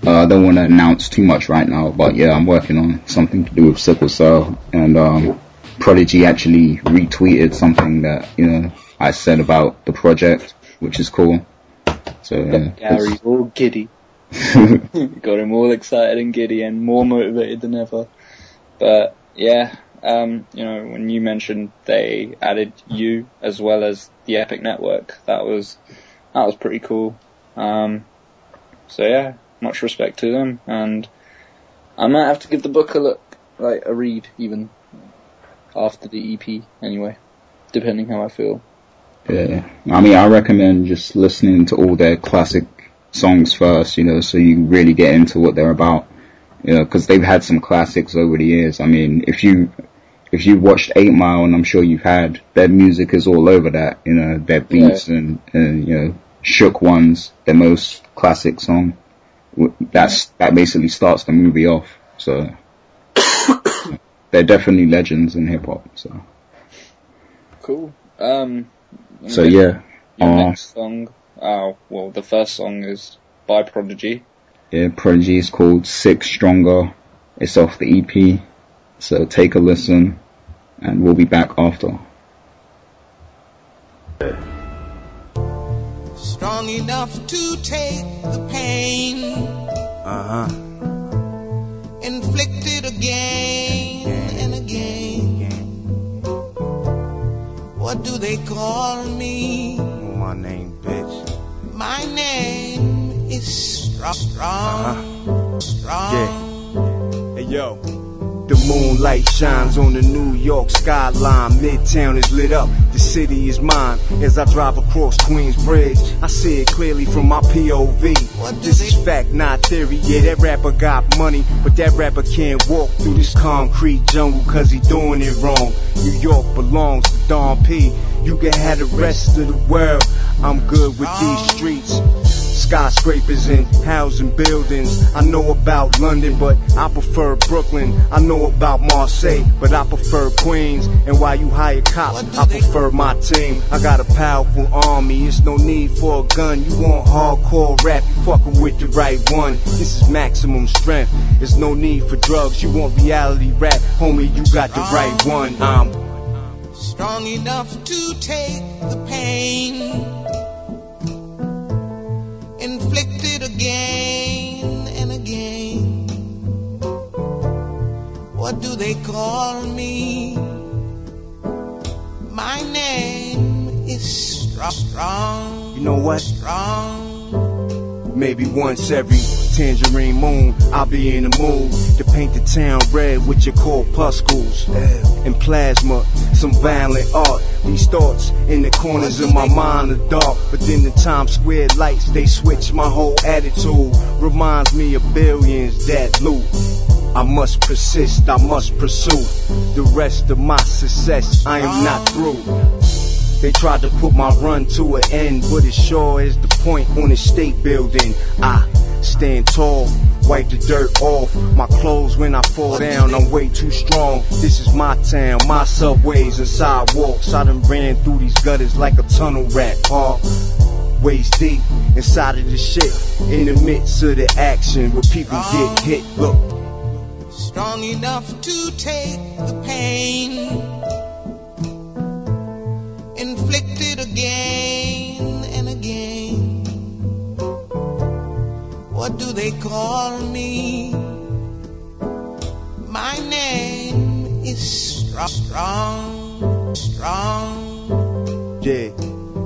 Uh, I don't want to announce too much right now, but yeah, I'm working on something to do with sickle cell, and um, Prodigy actually retweeted something that you know I said about the project, which is cool. So yeah,
Gary, all giddy. got him all excited and giddy and more motivated than ever. But yeah, um, you know, when you mentioned they added you as well as the Epic Network, that was that was pretty cool. Um, so yeah, much respect to them, and I might have to give the book a look, like a read even after the EP anyway, depending how I feel.
Yeah, I mean, I recommend just listening to all their classic songs first, you know, so you really get into what they're about, you know, because they've had some classics over the years. I mean, if you if you've watched Eight Mile, and I'm sure you've had, their music is all over that, you know, their beats and, and you know, Shook Ones, their most classic song. That's that basically starts the movie off. So they're definitely legends in hip hop. So
Cool. Um,
so yeah.
Your
Uh,
next song, oh, well, the first song is by Prodigy.
Yeah, Prodigy is called Six Stronger. It's off the EP. So take a listen and we'll be back after.
Strong enough to take the pain
Uh huh.
inflicted again and again. What do they call me?
My name, bitch.
My name is strong, strong, strong.
Yeah. Hey yo. The moonlight shines on the New York skyline. Midtown is lit up. The city is mine. As I drive across Queens Bridge, I see it clearly from my POV. This is fact, not theory. Yeah, that rapper got money, but that rapper can't walk through this concrete jungle cause he doing it wrong. New York belongs to Don P. You can have the rest of the world. I'm good with these streets. Skyscrapers and housing buildings. I know about London, but I prefer Brooklyn. I know about Marseille, but I prefer Queens. And while you hire cops, I prefer my team. I got a powerful army, it's no need for a gun. You want hardcore rap, you fucking with the right one. This is maximum strength. There's no need for drugs. You want reality rap, homie, you got the right one. I'm
strong enough to take the pain inflicted again and again. What do they call me? My name is strong, strong,
You know what?
strong.
Maybe once every tangerine moon, I'll be in the mood to paint the town red with your corpuscles and plasma, some violent art. These thoughts in the corners of my mind are dark, but then the Times Square lights they switch my whole attitude. Reminds me of billions that loot. I must persist, I must pursue the rest of my success. I am not through. They tried to put my run to an end, but it sure is the point on the state building. I stand tall, wipe the dirt off. My clothes when I fall down, I'm way too strong. This is my town, my subways and sidewalks. I done ran through these gutters like a tunnel rat, huh? Waist deep inside of the shit, in the midst of the action where people get hit. Look,
strong enough to take the pain inflicted again What do they call me? My name is strong, strong, strong.
Yeah,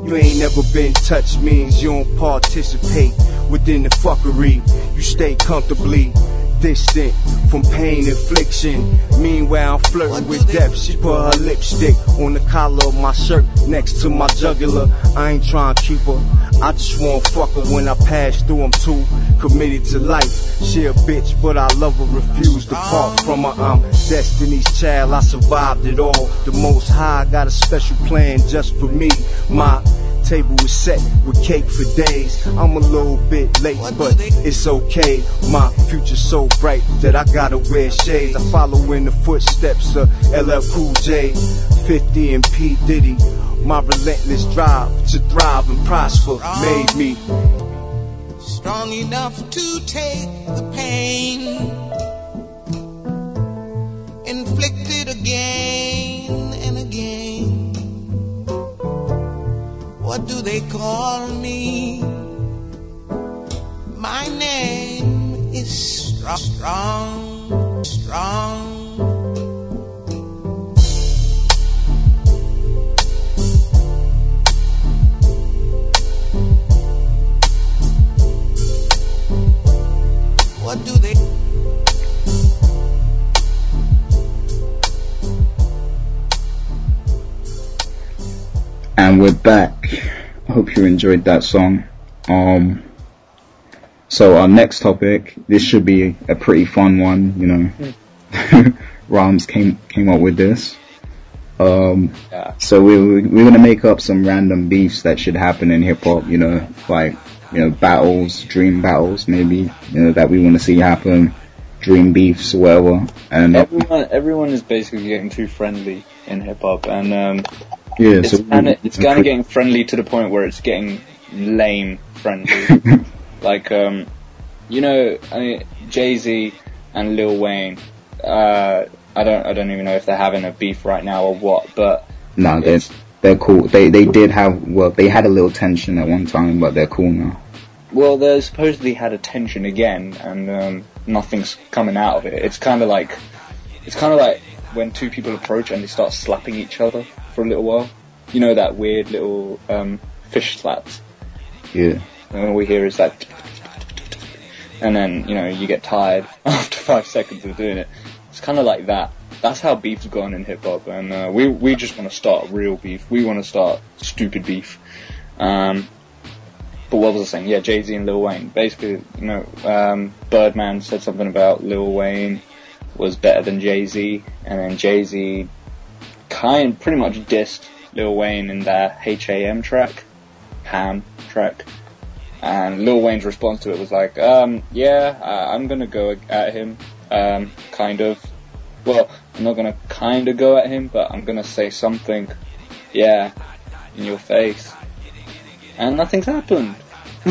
you ain't never been touched means you don't participate within the fuckery. You stay comfortably distant from pain infliction. Meanwhile, I'm flirting with death. She put her lipstick on the collar of my shirt next to my jugular. I ain't trying to keep her. I just want to fuck her when I pass through. I'm too committed to life. She a bitch, but I love her. Refuse to part from her. I'm destiny's child. I survived it all. The most high got a special plan just for me. My table is set with cake for days. I'm a little bit late, but it's okay. My future's so bright that I gotta wear shades. I follow in the footsteps of LL Cool J, 50 and P Diddy. My relentless drive to thrive and prosper made me
strong enough to take the pain inflicted again and again. What do they call me? My name is strong, strong, strong. What do they?
And we're back. I hope you enjoyed that song. Um, so our next topic, this should be a pretty fun one, you know. Rams came came up with this. Um,
Yeah.
so we we- we're gonna make up some random beefs that should happen in hip hop, you know, like you know battles, dream battles, maybe you know that we want to see happen, dream beefs, whatever. And
Everyone, everyone is basically getting too friendly in hip hop, and um,
yeah,
it's
so
kind of it's kind of getting friendly to the point where it's getting lame friendly. like, um, you know, I mean, Jay Z and Lil Wayne. Uh, I don't, I don't even know if they're having a beef right now or what, but
No, they're they're cool. They they did have well, they had a little tension at one time, but they're cool now.
well, they supposedly had a tension again, and um, nothing's coming out of it. It's kind of like, it's kind of like when two people approach and they start slapping each other for a little while. You know that weird little um, fish slaps.
Yeah,
And all we hear is that, and then you know you get tired after five seconds of doing it. It's kind of like that. That's how beef's gone in hip hop, and uh, we we just want to start real beef. We want to start stupid beef. Um, but what was I saying? Yeah, Jay Z and Lil Wayne. Basically, you know, um, Birdman said something about Lil Wayne was better than Jay Z, and then Jay Z kind pretty much dissed Lil Wayne in their HAM track, Ham track. And Lil Wayne's response to it was like, um, yeah, I'm gonna go at him, um, kind of. Well, I'm not gonna kind of go at him, but I'm gonna say something, yeah, in your face. And nothing's happened.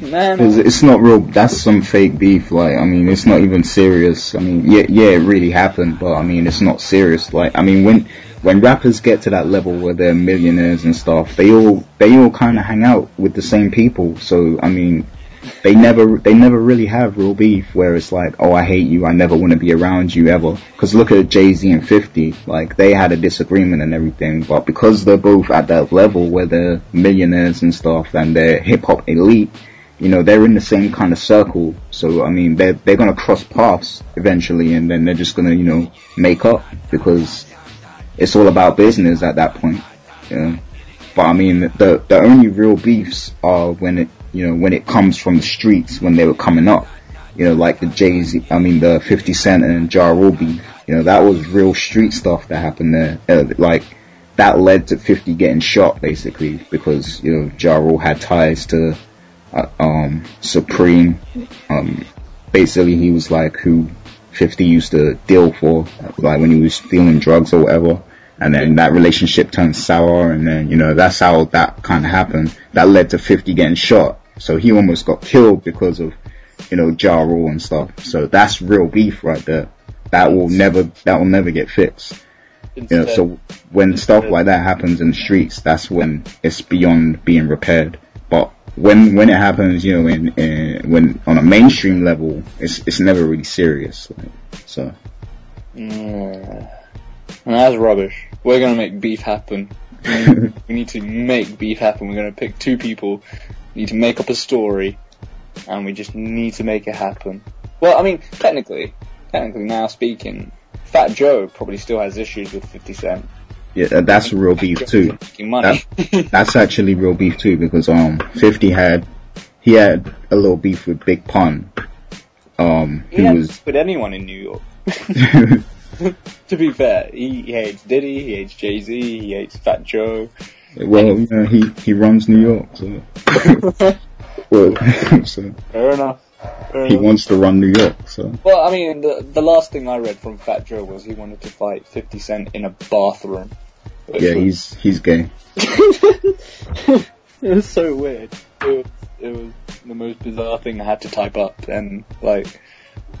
Man.
it's, it's not real. That's some fake beef. Like, I mean, it's not even serious. I mean, yeah, yeah, it really happened, but I mean, it's not serious. Like, I mean, when when rappers get to that level where they're millionaires and stuff, they all they all kind of hang out with the same people. So, I mean, they never they never really have real beef where it's like, oh, I hate you, I never want to be around you ever. Because look at Jay Z and Fifty, like they had a disagreement and everything, but because they're both at that level where they're millionaires and stuff and they're hip hop elite, you know, they're in the same kind of circle. So I mean, they're they're gonna cross paths eventually, and then they're just gonna you know make up because it's all about business at that point. Know? But I mean, the the only real beefs are when it you know when it comes from the streets when they were coming up. You know, like the Jay Z, I mean the 50 Cent and Ja Rule beef. You know, that was real street stuff that happened there. Uh, like that led to 50 getting shot basically because you know Ja Rule had ties to uh, um, Supreme. Um, basically, he was like who 50 used to deal for, like when he was dealing drugs or whatever. And then that relationship turned sour, and then you know that's how that kind of happened. That led to 50 getting shot. So he almost got killed because of you know Ja Rule and stuff. So that's real beef right there. That will never that will never get fixed. You know, so when stuff like that happens in the streets, that's when it's beyond being repaired. But when when it happens, you know, in, in when on a mainstream level, it's it's never really serious. Like, so.
Mm. And that's rubbish. We're gonna make beef happen. We need, we need to make beef happen. We're gonna pick two people, We need to make up a story, and we just need to make it happen. Well, I mean, technically, technically now speaking, Fat Joe probably still has issues with 50 Cent.
Yeah, that's real beef too. That, that's actually real beef too because um 50 had he had a little beef with Big Pun. Um
he,
was
with anyone in New York. to be fair, he, he hates Diddy, he hates Jay Z, he hates Fat Joe.
well, you know, he he runs New York, so well, so
Fair enough. Fair
he
enough.
wants to run New York, so
Well, I mean, the the last thing I read from Fat Joe was he wanted to fight 50 Cent in a bathroom.
Yeah, he's he's gay.
it was so weird. It was, it was the most bizarre thing I had to type up and like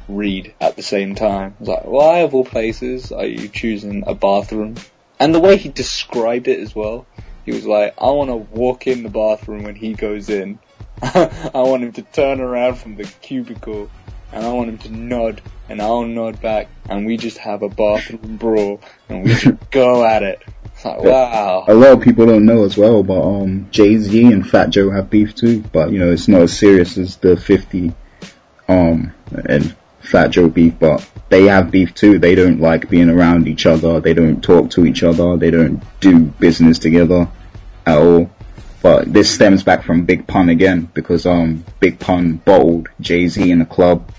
read at the same time. I was like, why of all places are you choosing a bathroom? And the way he described it as well, he was like, I want to walk in the bathroom when he goes in. I want him to turn around from the cubicle and I want him to nod and I'll nod back and we just have a bathroom brawl and we just go at it. Wow.
A lot of people don't know as well, but um Jay Z and Fat Joe have beef too, but you know it's not as serious as the 50 um and Fat Joe beef, but they have beef too. They don't like being around each other. They don't talk to each other. They don't do business together at all. But this stems back from Big Pun again because um Big Pun bottled Jay Z in a club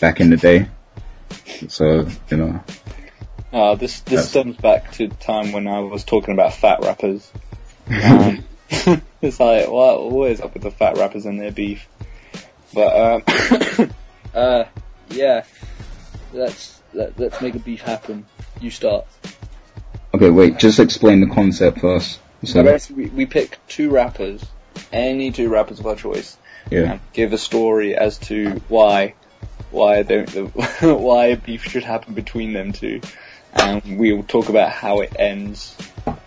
back in the day. So you know,
Uh, this this
That's-
stems back to the time when I was talking about fat rappers. Um, it's like, what, what is up with the fat rappers and their beef? But um, uh, yeah, let's let, let's make a beef happen. You start.
okay, wait, just explain the concept first.
So we, we pick two rappers, any two rappers of our choice,
yeah,
and give a story as to why why don't the, why a beef should happen between them two, and we'll talk about how it ends,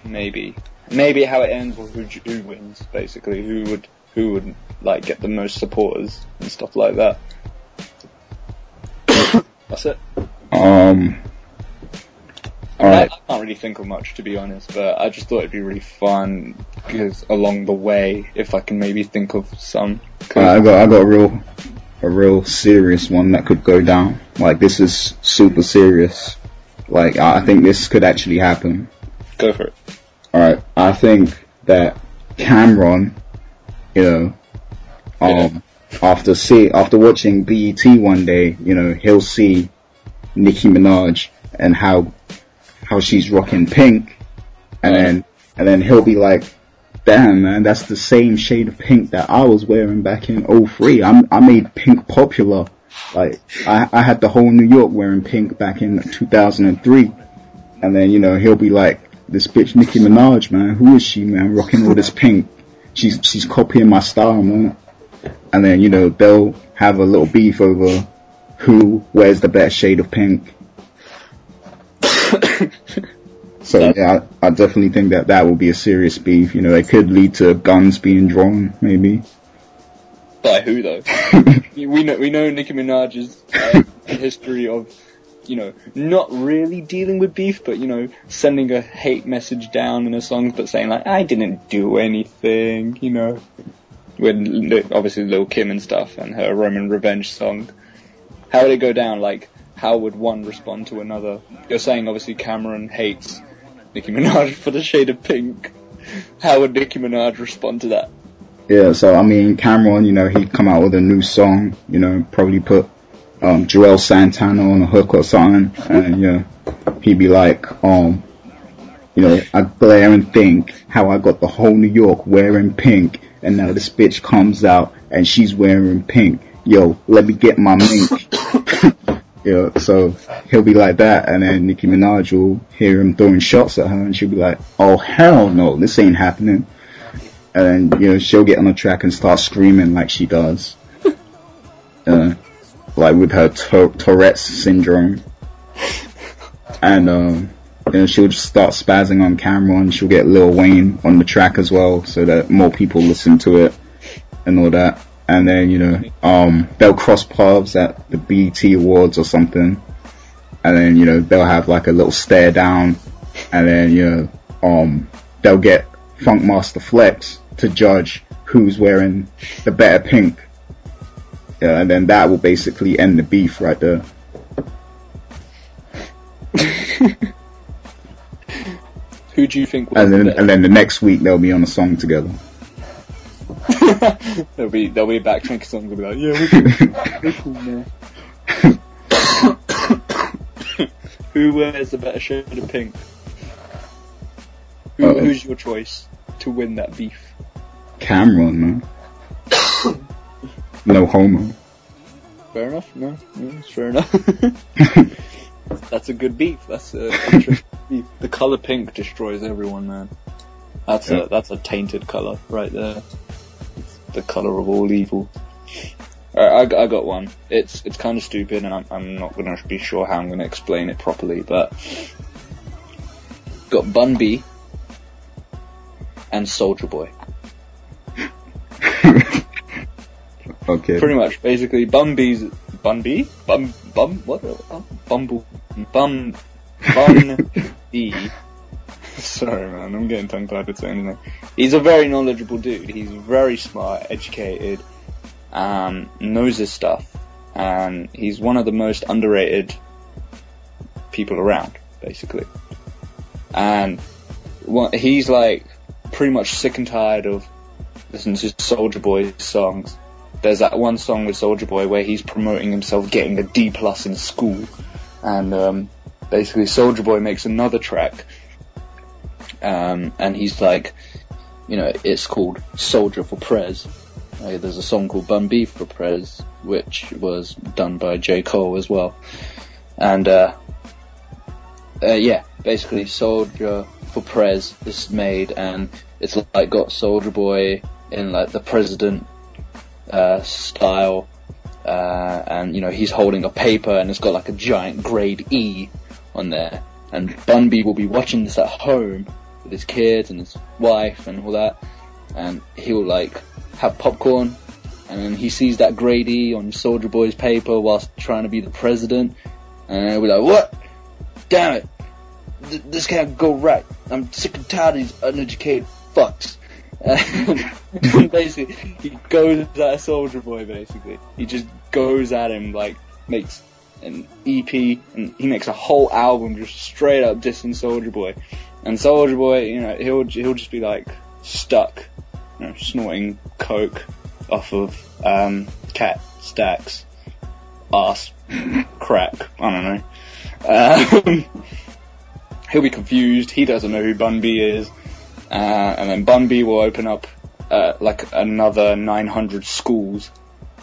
maybe maybe how it ends or who who wins basically who would who would like get the most supporters and stuff like that. That's it.
um, all
I,
right.
I can't really think of much to be honest, but I just thought it'd be really fun because along the way, if I can maybe think of some.
Uh, I got I got a real a real serious one that could go down. Like this is super serious. Like I think this could actually happen.
Go for it.
Alright, I think that Cam'ron, you know, um, after see after watching BET one day, you know, he'll see Nicki Minaj and how how she's rocking pink, and then and then he'll be like, "Damn, man, that's the same shade of pink that I was wearing back in 03. I'm, I made pink popular. Like I, I had the whole New York wearing pink back in 2003." And then, you know, he'll be like, this bitch Nicki Minaj, man, who is she, man, rocking all this pink? She's, she's copying my style, man. And then, you know, they'll have a little beef over who wears the best shade of pink. so yeah, I, I definitely think that that will be a serious beef. You know, it could lead to guns being drawn, maybe.
By who though? we know we know Nicki Minaj's uh, history of, you know, not really dealing with beef, but you know, sending a hate message down in her songs, but saying like, I didn't do anything, you know. With obviously Lil Kim and stuff, and her Roman Revenge song. How would it go down? Like, how would one respond to another? You're saying obviously Cam'ron hates Nicki Minaj for the shade of pink. How would Nicki Minaj respond to that?
Yeah, so I mean, Cam'ron, you know, he'd come out with a new song, you know, probably put um, Juelz Santana on a hook or something, and you know, he'd be like, um, you know, I glare and think how I got the whole New York wearing pink, and now this bitch comes out and she's wearing pink. Yo, let me get my mink. Yeah, so he'll be like that, and then Nicki Minaj will hear him throwing shots at her, and she'll be like, "Oh hell no, this ain't happening." And you know she'll get on the track and start screaming like she does, uh, like with her Tourette's syndrome, and um, you know she'll just start spazzing on camera, and she'll get Lil Wayne on the track as well, so that more people listen to it and all that. And then you know um, they'll cross paths at the BET Awards or something, and then you know they'll have like a little stare down, and then you know um, they'll get Funkmaster Flex to judge who's wearing the better pink, yeah, and then that will basically end the beef right there.
Who do you think?
and then, and then the next week they'll be on a song together.
there'll be there'll be a backtrack song. They'll be like, yeah, we're cool, we're cool now. Who wears the better shade of pink? Who, uh, who's your choice to win that beef?
Cam'ron, man. no homo.
Fair enough. No, no, it's fair enough. That's a good beef. That's a beef. The color pink destroys everyone, man. That's yeah. a that's a tainted color right there the color of all evil. Alright, I, I got one. It's it's kind of stupid, and I'm, I'm not going to be sure how I'm going to explain it properly, but got Bun B and Soulja Boy.
okay.
Pretty much, basically, Bun B's Bun B, Bum Bum what? Oh, Bumble Bum Sorry, man, I'm getting tongue tied with saying anything. He's a very knowledgeable dude. He's very smart, educated, um, knows his stuff, and he's one of the most underrated people around, basically. And what, he's like pretty much sick and tired of listening to Soulja Boy songs. There's that one song with Soulja Boy where he's promoting himself getting a D plus in school, and um, basically Soulja Boy makes another track um, and he's like, you know, it's called Soldier for Prez. Uh, there's a song called Bun Beef for Prez, which was done by J. Cole as well. And, uh, uh, yeah, basically Soldier for Prez is made and it's like got Soulja Boy in like the president, uh, style, uh, and you know, he's holding a paper and it's got like a giant grade E on there. And Bun B will be watching this at home with his kids and his wife and all that, and he'll like have popcorn, and then he sees that grade E on Soulja Boy's paper whilst trying to be the president, and he'll be like, "What? Damn it! Th- this can't go right. I'm sick and tired of these uneducated fucks." basically, he goes at Soulja Boy. Basically, he just goes at him like makes an EP, and he makes a whole album just straight up dissing Soulja Boy. And Soulja Boy, you know, he'll he'll just be like stuck, you know, snorting coke off of um, Kat Stacks, ass crack. I don't know. Um, he'll be confused. He doesn't know who Bun B is, uh, and then Bun B will open up uh, like another 900 schools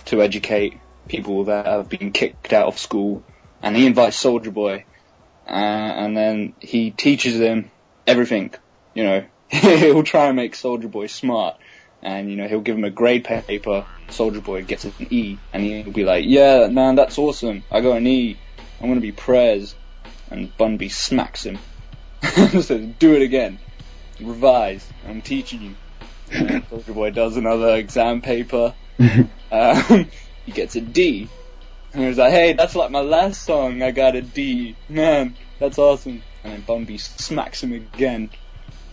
to educate people that have been kicked out of school, and he invites Soulja Boy, uh, and then he teaches them everything. You know, he'll try and make Soulja Boy smart, and you know he'll give him a grade paper. Soulja Boy gets an E, and he'll be like, "Yeah, man, that's awesome. I got an E. I'm gonna be Prez." And Bun B smacks him. says, "Do it again. Revise. I'm teaching you." And Soulja Boy does another exam paper. um, he gets a D. And he was like, hey, that's like my last song, I got a D. Man, that's awesome and then Bun B smacks him again,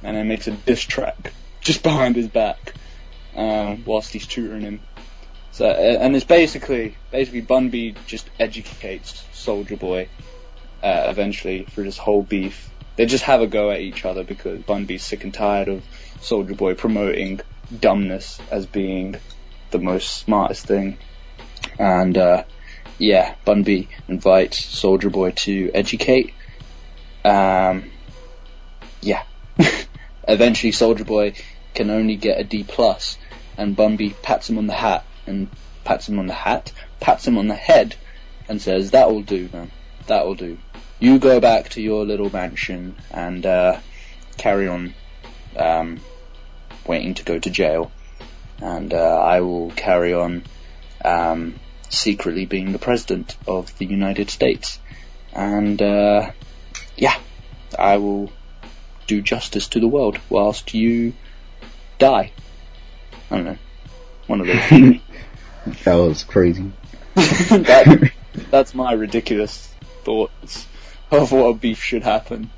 and then makes a diss track just behind his back, um, whilst he's tutoring him. So, uh, and it's basically, basically Bun B just educates Soulja Boy, uh, eventually through this whole beef. They just have a go at each other because Bun B's sick and tired of Soulja Boy promoting dumbness as being the most smartest thing. And, uh, yeah, Bun B invites Soulja Boy to educate um, yeah. Eventually, Soulja Boy can only get a D plus, and Bun B pats him on the hat and pats him on the hat, pats him on the head, and says, "That will do, man. That will do. You go back to your little mansion and uh, carry on um, waiting to go to jail, and uh, I will carry on um, secretly being the president of the United States, and uh, yeah, I will do justice to the world whilst you die. I don't know, one of those.
That was crazy.
that, that's my ridiculous thoughts of what a beef should happen.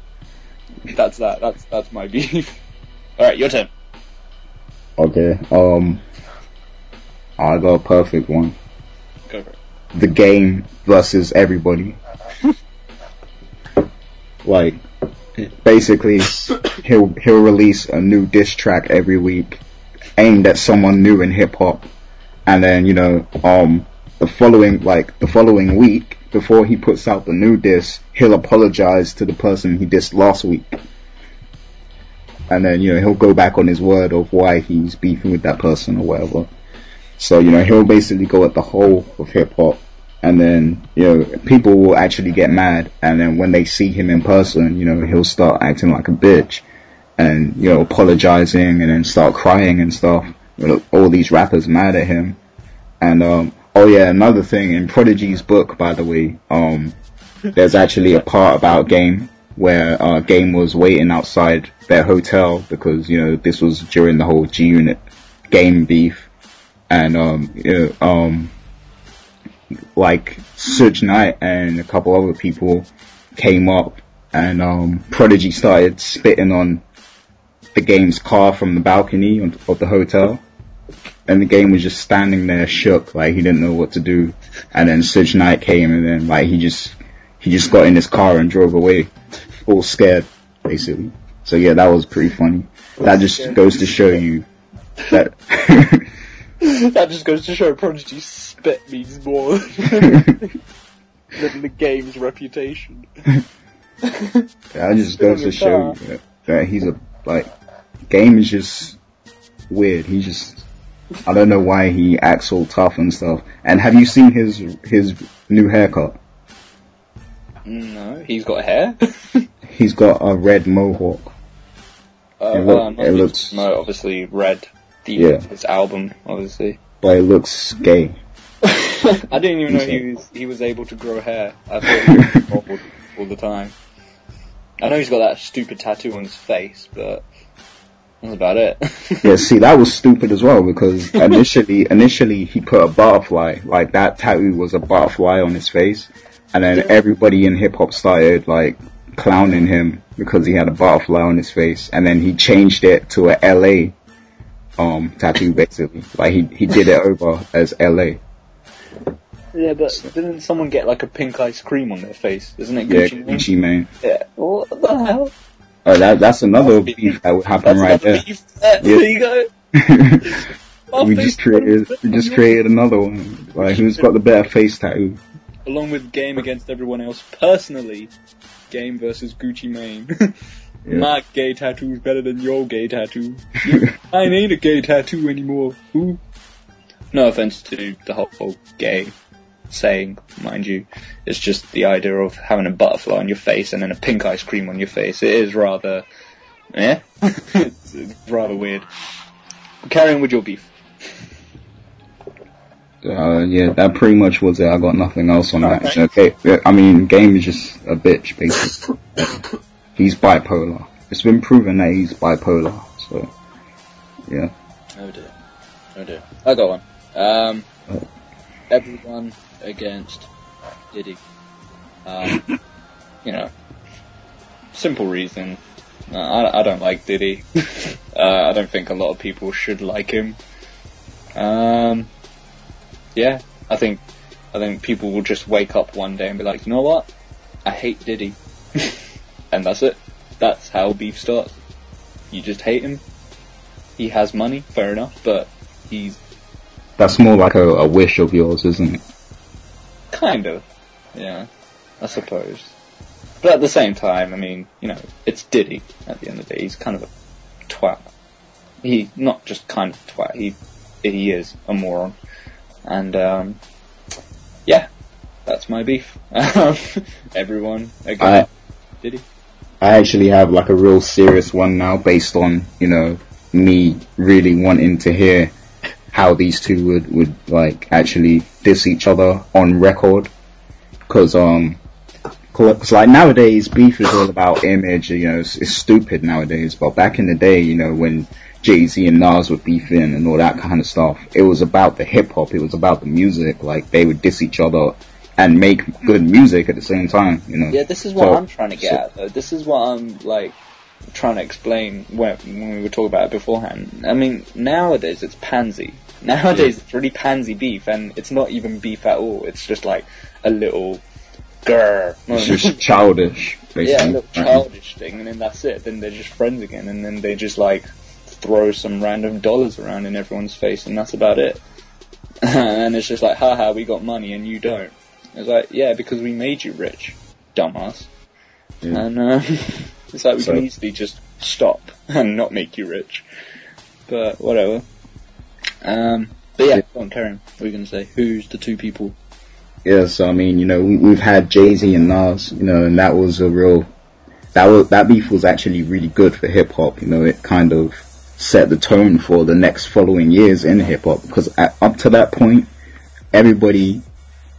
That's that. That's that's my beef. All right, your turn.
Okay. Um, I got a perfect one.
Go for it.
The game versus everybody. like, basically, he'll he'll release a new diss track every week, aimed at someone new in hip hop, and then you know, um, the following like the following week before he puts out the new diss, he'll apologize to the person he dissed last week. And then, you know, he'll go back on his word of why he's beefing with that person or whatever. So, you know, he'll basically go at the whole of hip hop. And then, you know, people will actually get mad. And then when they see him in person, you know, he'll start acting like a bitch. And, you know, apologizing and then start crying and stuff. You know, all these rappers mad at him. And, um, oh yeah, another thing, in Prodigy's book, by the way, um, there's actually a part about Game where uh, Game was waiting outside their hotel because you know this was during the whole G Unit Game beef, and um, you know, um, like Suge Knight and a couple other people came up, and um, Prodigy started spitting on the Game's car from the balcony of of the hotel. And the game was just standing there shook, like he didn't know what to do. And then Suge Knight came and then like he just, he just got in his car and drove away all scared, basically. So yeah, that was pretty funny. That just goes to show you that.
that just goes to show Prodigy spit means more than the game's reputation.
that just goes to show you that, that he's a like game is just weird. He just I don't know why he acts all tough and stuff. And have you seen his his new haircut?
No, he's got hair.
He's got a red mohawk.
Uh,
It look-
well,
it looks-
no, obviously red. The
Yeah.
his album, obviously.
But it looks gay.
I didn't even know he was he was able to grow hair. I thought he was all the time. I know he's got that stupid tattoo on his face, but that's about it.
Yeah, see, that was stupid as well because initially, initially he put a butterfly, like that tattoo was a butterfly on his face, and then everybody in hip hop started like clowning him because he had a butterfly on his face, and then he changed it to a LA um tattoo basically, like he he did it over as LA.
yeah, but didn't someone get like a pink ice cream on their face? Isn't it
Yeah,
Gucci? Mane?
Gucci Mane.
Yeah. What the hell?
Oh, that that's another beef that would happen right there.
beef. Uh, There you go.
We just created we just created another one. Like who's got the better face tattoo?
along with game against everyone else. Personally, game versus Gucci Mane.
Yeah.
My gay tattoo is better than your gay tattoo. I ain't a gay tattoo anymore. Ooh. No offense to the whole, whole gay saying, mind you. It's just the idea of having a butterfly on your face and then a pink ice cream on your face. It is rather, yeah, it's, it's rather weird. Carry on with your beef.
Uh, yeah, that pretty much was it. I got nothing else on that.
Okay.
Okay, I mean, Game is just a bitch, basically. he's bipolar. It's been proven that he's bipolar, so, yeah.
Oh dear. Oh dear. I got one. Um, everyone against Diddy. Um, you know, simple reason. Uh, I, I don't like Diddy. uh, I don't think a lot of people should like him. Um, yeah, I think I think people will just wake up one day and be like, you know what? I hate Diddy, and that's it. That's how beef starts. You just hate him. He has money, fair enough, but he's
That's more like a, a wish of yours, isn't it?
kind of, yeah, I suppose. But at the same time, I mean, you know, it's Diddy. At the end of the day, he's kind of a twat. He not just kind of twat. He he is a moron. And um, yeah, that's my beef. Everyone again.
I
Did he?
I actually have like a real serious one now, based on you know me really wanting to hear how these two would would like actually diss each other on record. Because um, cause like nowadays beef is all about image. You know, it's, it's stupid nowadays. But back in the day, you know, when Jay Z and Nas were beefing and all that kind of stuff, it was about the hip hop. It was about the music. Like they would diss each other and make good music at the same time. You know.
Yeah, this is what
So-
I'm trying to get
so-
at. Though. This is what I'm like trying to explain when, when we were talking about it beforehand. I mean, nowadays it's pansy. Nowadays it's really pansy beef, and it's not even beef at all. It's just like a little grr.
It's just childish, basically.
yeah, a little
right?
childish thing, and then that's it. Then they're just friends again, and then they just like throw some random dollars around in everyone's face, and that's about it. and it's just like, haha, we got money and you don't. It's like, yeah, because we made you rich, dumbass.
Yeah.
And uh, it's like we
So-
can easily just stop and not make you rich. But whatever. Um, but yeah,
Yeah.
go on, Karen. What were you going to say? Who's the two people?
Yeah, so I mean, you know, we, we've had Jay Z and Nas, you know, and that was a real, that was that beef was actually really good for hip hop. You know, it kind of set the tone for the next following years in hip hop because at, up to that point, everybody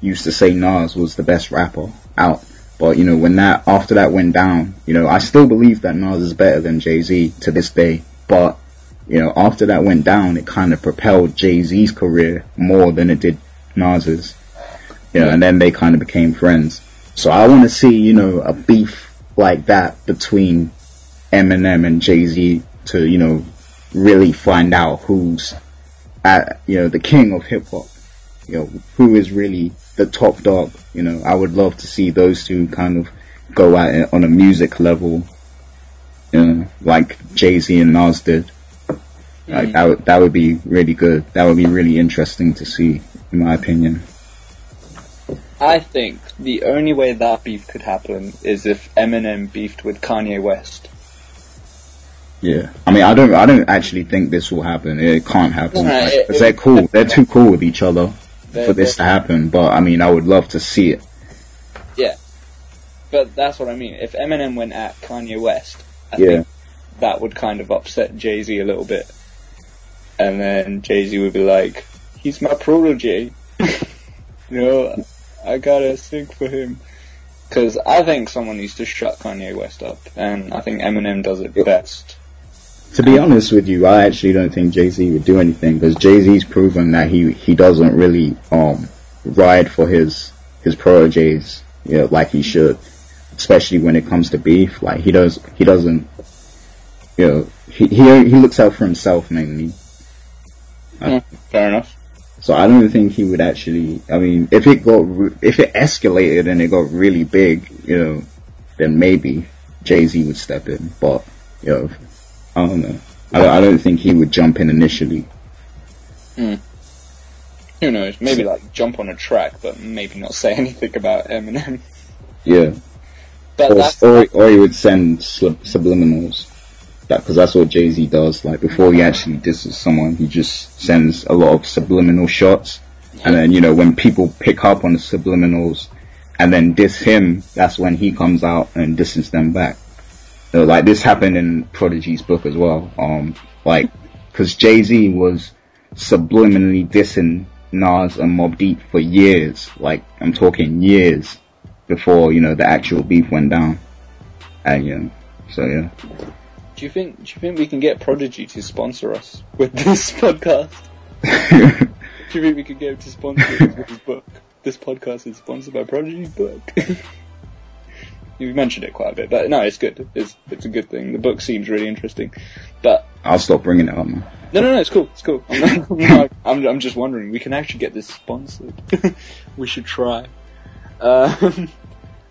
used to say Nas was the best rapper out. But you know, when that after that went down, you know, I still believe that Nas is better than Jay Z to this day. But you know, after that went down, it kind of propelled Jay Z's career more than it did Nas's. You know, and then they kind of became friends. So I want to see, you know, a beef like that between Eminem and Jay Z to, you know, really find out who's at, you know, the king of hip hop. You know, who is really the top dog. You know, I would love to see those two kind of go at it on a music level, you know, like Jay Z and Nas did. Like that would that would be really good. That would be really interesting to see, in my opinion.
I think the only way that beef could happen is if Eminem beefed with Kanye West.
Yeah, I mean, I don't, I don't actually think this will happen. It can't happen.
No,
Like,
it-
'cause they're cool. They're too cool with each other for this to happen. But I mean, I would love to see it.
Yeah, but that's what I mean. If Eminem went at Kanye West, I
Yeah.
think that would kind of upset Jay Z a little bit. And then Jay Z would be like, he's my protege. you know, I gotta sing for him. Because I think someone needs to shut Kanye West up. And I think Eminem does it best.
To be honest with you, I actually don't think Jay Z would do anything because Jay Z's proven that he he doesn't really um ride for his his proteges, you know, like he should. Especially when it comes to beef, like he does, he doesn't, you know, he he he looks out for himself mainly.
Fair enough.
So I don't think he would actually. I mean, if it got, re- if it escalated and it got really big, you know, then maybe Jay Z would step in. But you know, I don't know. I don't, I don't think he would jump in initially. Hmm.
Who knows? Maybe like jump on a track, but maybe not say anything about Eminem.
Yeah,
But
or or, or he would send sub- subliminals. Because that's what Jay Z does. Like before he actually disses someone, he just sends a lot of subliminal shots, and then you know when people pick up on the subliminals and then diss him, that's when he comes out and disses them back. So, like this happened in Prodigy's book as well. Um, like because Jay Z was subliminally dissing Nas and Mobb Deep for years. Like I'm talking years before you know the actual beef went down. And yeah, so yeah.
Do you think? Do you think we can get Prodigy to sponsor us with this podcast? Do you think we could get him to sponsor us with his book? This podcast is sponsored by Prodigy's book. you mentioned it quite a bit, but no, it's good. It's it's a good thing. The book seems really interesting, but
I'll stop bringing it up, man.
no, no, no, it's cool. It's cool. I'm, not, I'm, not- I'm, I'm just wondering. We can actually get this sponsored. we should try. Um,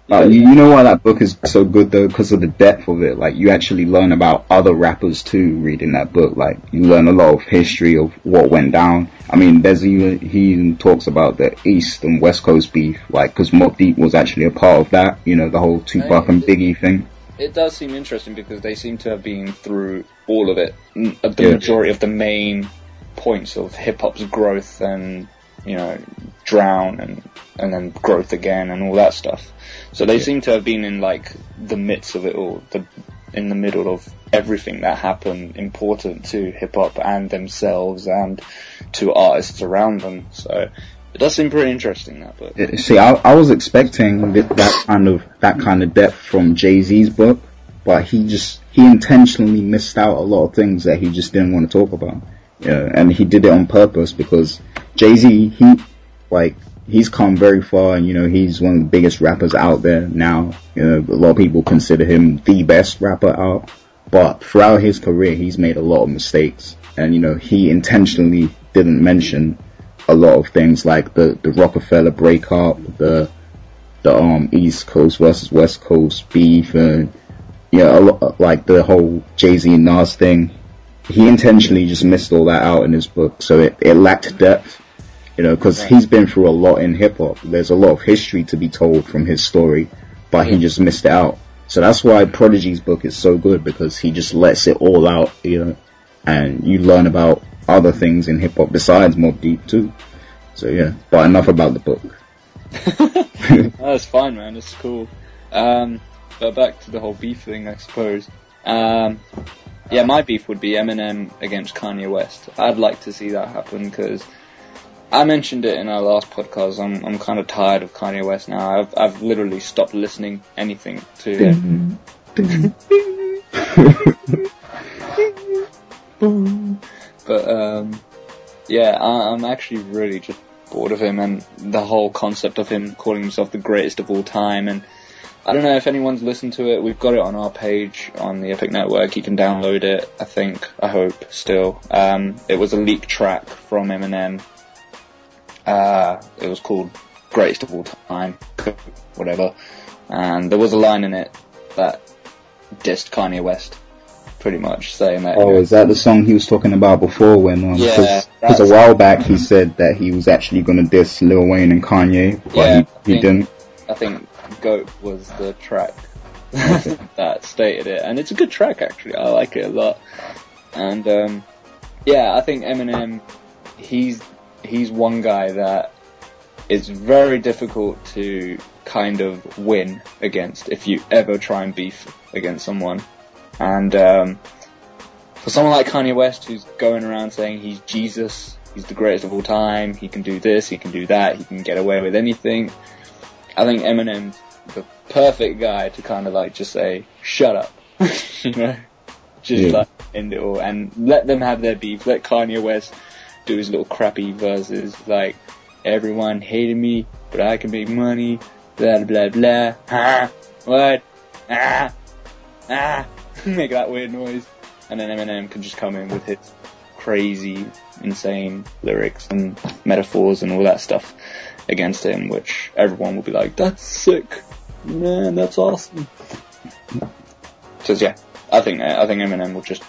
Uh, you, you know why that book is so good though? Because of the depth of it. Like you actually learn about other rappers too reading that book. Like you learn a lot of history of what went down. I mean, there's even he even talks about the East and West Coast beef. Like because Mobb Deep was actually a part of that. You know, the whole Tupac and Biggie thing.
it does seem interesting because they seem to have been through all of it, the
Yeah.
majority of the main points of hip hop's growth and you know, drown and and then growth again and all that stuff. So they seem to have been in like the midst of it all, the in the middle of everything that happened important to hip hop and themselves and to artists around them. So it does seem pretty interesting that book.
See, I, I was expecting that kind of that kind of depth from Jay Z's book, but he just he intentionally missed out a lot of things that he just didn't want to talk about. Yeah, and he did it on purpose because Jay Z he like he's come very far, and you know he's one of the biggest rappers out there now. You know, a lot of people consider him the best rapper out, but throughout his career, he's made a lot of mistakes, and you know he intentionally didn't mention a lot of things like the the Roc-A-Fella breakup, the the um East Coast versus West Coast beef, and yeah, a lot, like the whole Jay Z and Nas thing. He intentionally just missed all that out in his book, so it, it lacked depth. You know, because he's been through a lot in hip hop. There's a lot of history to be told from his story, but he just missed it out. So that's why Prodigy's book is so good because he just lets it all out, you know, and you learn about other things in hip hop besides Mobb Deep too. So yeah, but enough about the book.
That's fine, man. It's cool. Um, but back to the whole beef thing, I suppose. Um, yeah, my beef would be Eminem against Kanye West. I'd like to see that happen because I mentioned it in our last podcast. I'm I'm kind of tired of Kanye West now. I've I've literally stopped listening anything to him. But um, yeah, I, I'm actually really just bored of him and the whole concept of him calling himself the greatest of all time. And I don't know if anyone's listened to it. We've got it on our page on the Epic Network. You can download it. I think. I hope. Still, um, it was a leaked track from Eminem. Uh, it was called "Greatest of All Time," whatever. And there was a line in it that dissed Kanye West, pretty much saying that.
Oh, is that the song he was talking about before when, um,
Yeah,
because a while back he said that he was actually going to diss Lil Wayne and Kanye, but
Yeah,
he, he
think-
didn't.
I think Goat was the track that stated it, and it's a good track actually. I like it a lot, and um, yeah, I think Eminem, he's he's one guy that is very difficult to kind of win against if you ever try and beef against someone, and um, for someone like Kanye West who's going around saying he's Jesus, he's the greatest of all time, he can do this, he can do that, he can get away with anything. I think Eminem's the perfect guy to kind of like just say, shut up, you know, just
Yeah.
like end it all and let them have their beef. Let Kanye West do his little crappy verses like, everyone hated me, but I can make money, blah blah blah, ah, what, ah, ah, make that weird noise. And then Eminem can just come in with his crazy, insane lyrics and metaphors and all that stuff against him, which everyone will be like, that's sick, man, that's awesome. So yeah, I think I think Eminem will just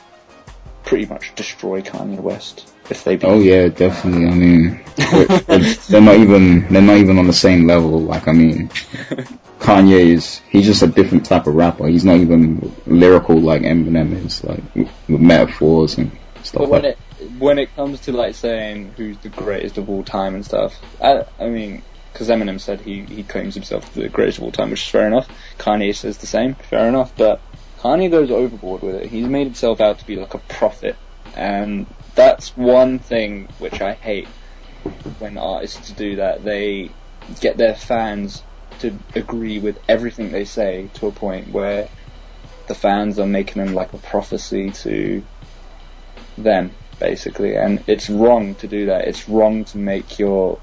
pretty much destroy Kanye West if they.
Oh yeah, definitely. I mean, they're, they're not even they're not even on the same level. Like I mean, Kanye is he's just a different type of rapper. He's not even lyrical like Eminem is, like with metaphors and stuff
But
like
when it when it comes to like saying who's the greatest of all time and stuff, I I mean, because Eminem said he he claims himself the greatest of all time, which is fair enough. Kanye says the same, fair enough. But Kanye goes overboard with it. He's made himself out to be like a prophet, and that's one thing which I hate when artists do that. They get their fans to agree with everything they say to a point where the fans are making them like a prophecy to them, basically. And it's wrong to do that. It's wrong to make your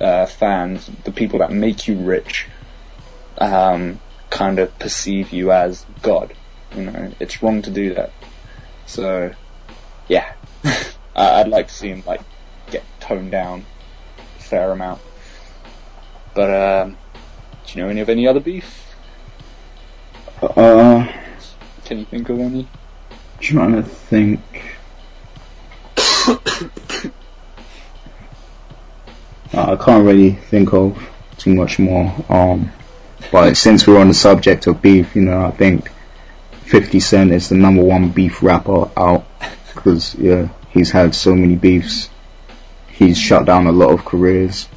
uh, fans, the people that make you rich, um, kind of perceive you as God. You know, it's wrong to do that. So, yeah, I'd like to see him like get toned down a fair amount. But um, do you know any of any other beef?
Uh,
Can you think of any?
trying to think. Uh, I can't really think of too much more. Um, but since we're on the subject of beef, you know, I think 50 Cent is the number one beef rapper out because yeah, he's had so many beefs. he's shut down a lot of careers.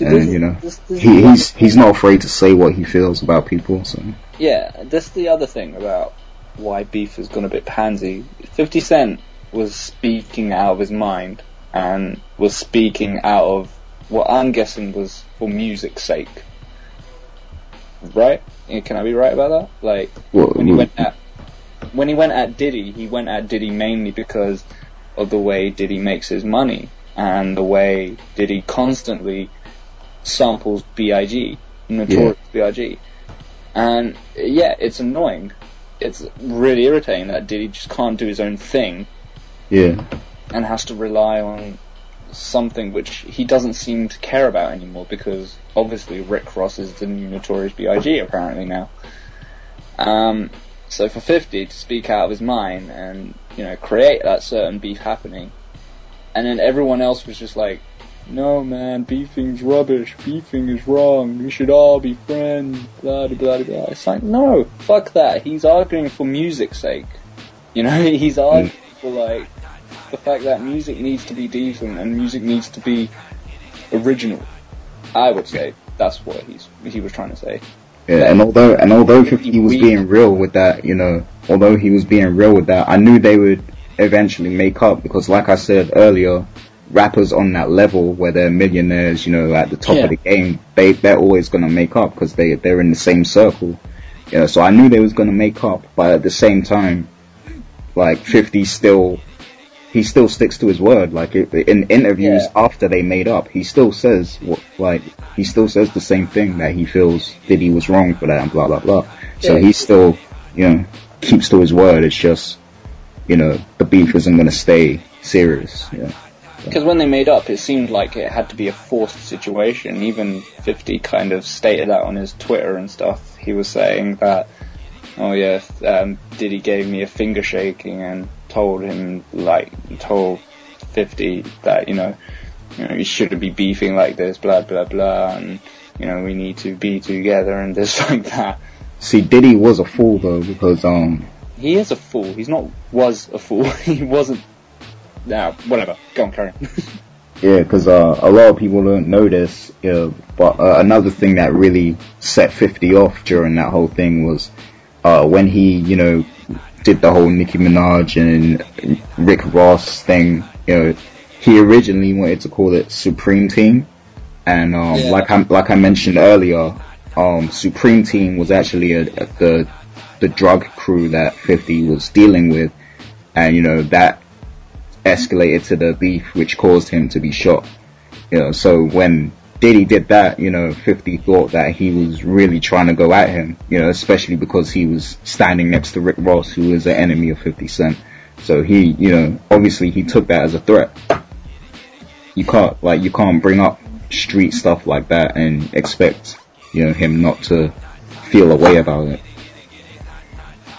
And you know,
this- this
he, he's he's not afraid to say what he feels about people. So
Yeah, that's the other thing about why beef has gone a bit pansy. 50 Cent was speaking out of his mind and was speaking out of what I'm guessing was for music's sake. Right? Can I be right about that? Like,
what,
when he went at when he went at Diddy, he went at Diddy mainly because of the way Diddy makes his money and the way Diddy constantly samples B.I.G. Notorious B.I.G. And yeah, it's annoying. It's really irritating that Diddy just can't do his own thing
yeah,
and has to rely on something which he doesn't seem to care about anymore because obviously Rick Ross is the new Notorious B.I.G. apparently now. Um, so for 50 to speak out of his mind and, you know, create that certain beef happening, and then everyone else was just like, no man, beefing's rubbish, beefing is wrong, we should all be friends, blah blah blah blah. It's like, no, fuck that. He's arguing for music's sake. You know, he's arguing for like, the fact that music needs to be decent and music needs to be original. I would say that's what he's he was trying to say.
Yeah. And although and although Fifty was being real with that, you know, although he was being real with that, I knew they would eventually make up because, like I said earlier, rappers on that level where they're millionaires, you know, at the top
Yeah.
of the game, they they're always gonna make up because they they're in the same circle. Yeah, so I knew they was gonna make up, but at the same time, like Fifty still. He still sticks to his word. Like in interviews
Yeah.
after they made up, he still says like he still says the same thing that he feels Diddy was wrong for that and blah blah blah. So
Yeah.
he still, you know, keeps to his word. It's just, you know, the beef isn't gonna stay serious. Yeah.
Because when they made up, it seemed like it had to be a forced situation. Even 50 kind of stated that on his Twitter and stuff. He was saying that, oh yeah, um, Diddy gave me a finger shaking and told him, like, told 50 that, you know, you know, you shouldn't be beefing like this, blah, blah, blah, and, you know, we need to be together and this like that.
See, Diddy was a fool though because um,
He is a fool. He's not was a fool. he wasn't. Now, whatever. Go on, carry on.
Yeah, because uh, a lot of people don't know this. Know, but uh, another thing that really set 50 off during that whole thing was uh, when he, you know, did the whole Nicki Minaj and Rick Ross thing. You know, he originally wanted to call it Supreme Team, and um,
Yeah.
like I like I mentioned earlier, um, Supreme Team was actually a, a, the the drug crew that 50 was dealing with, and you know that escalated to the beef, which caused him to be shot. You know, so when Diddy did that, you know, 50 thought that he was really trying to go at him, you know, especially because he was standing next to Rick Ross, who is an enemy of 50 Cent. So he, you know, obviously he took that as a threat. You can't, like, you can't bring up street stuff like that and expect, you know, him not to feel a way about it.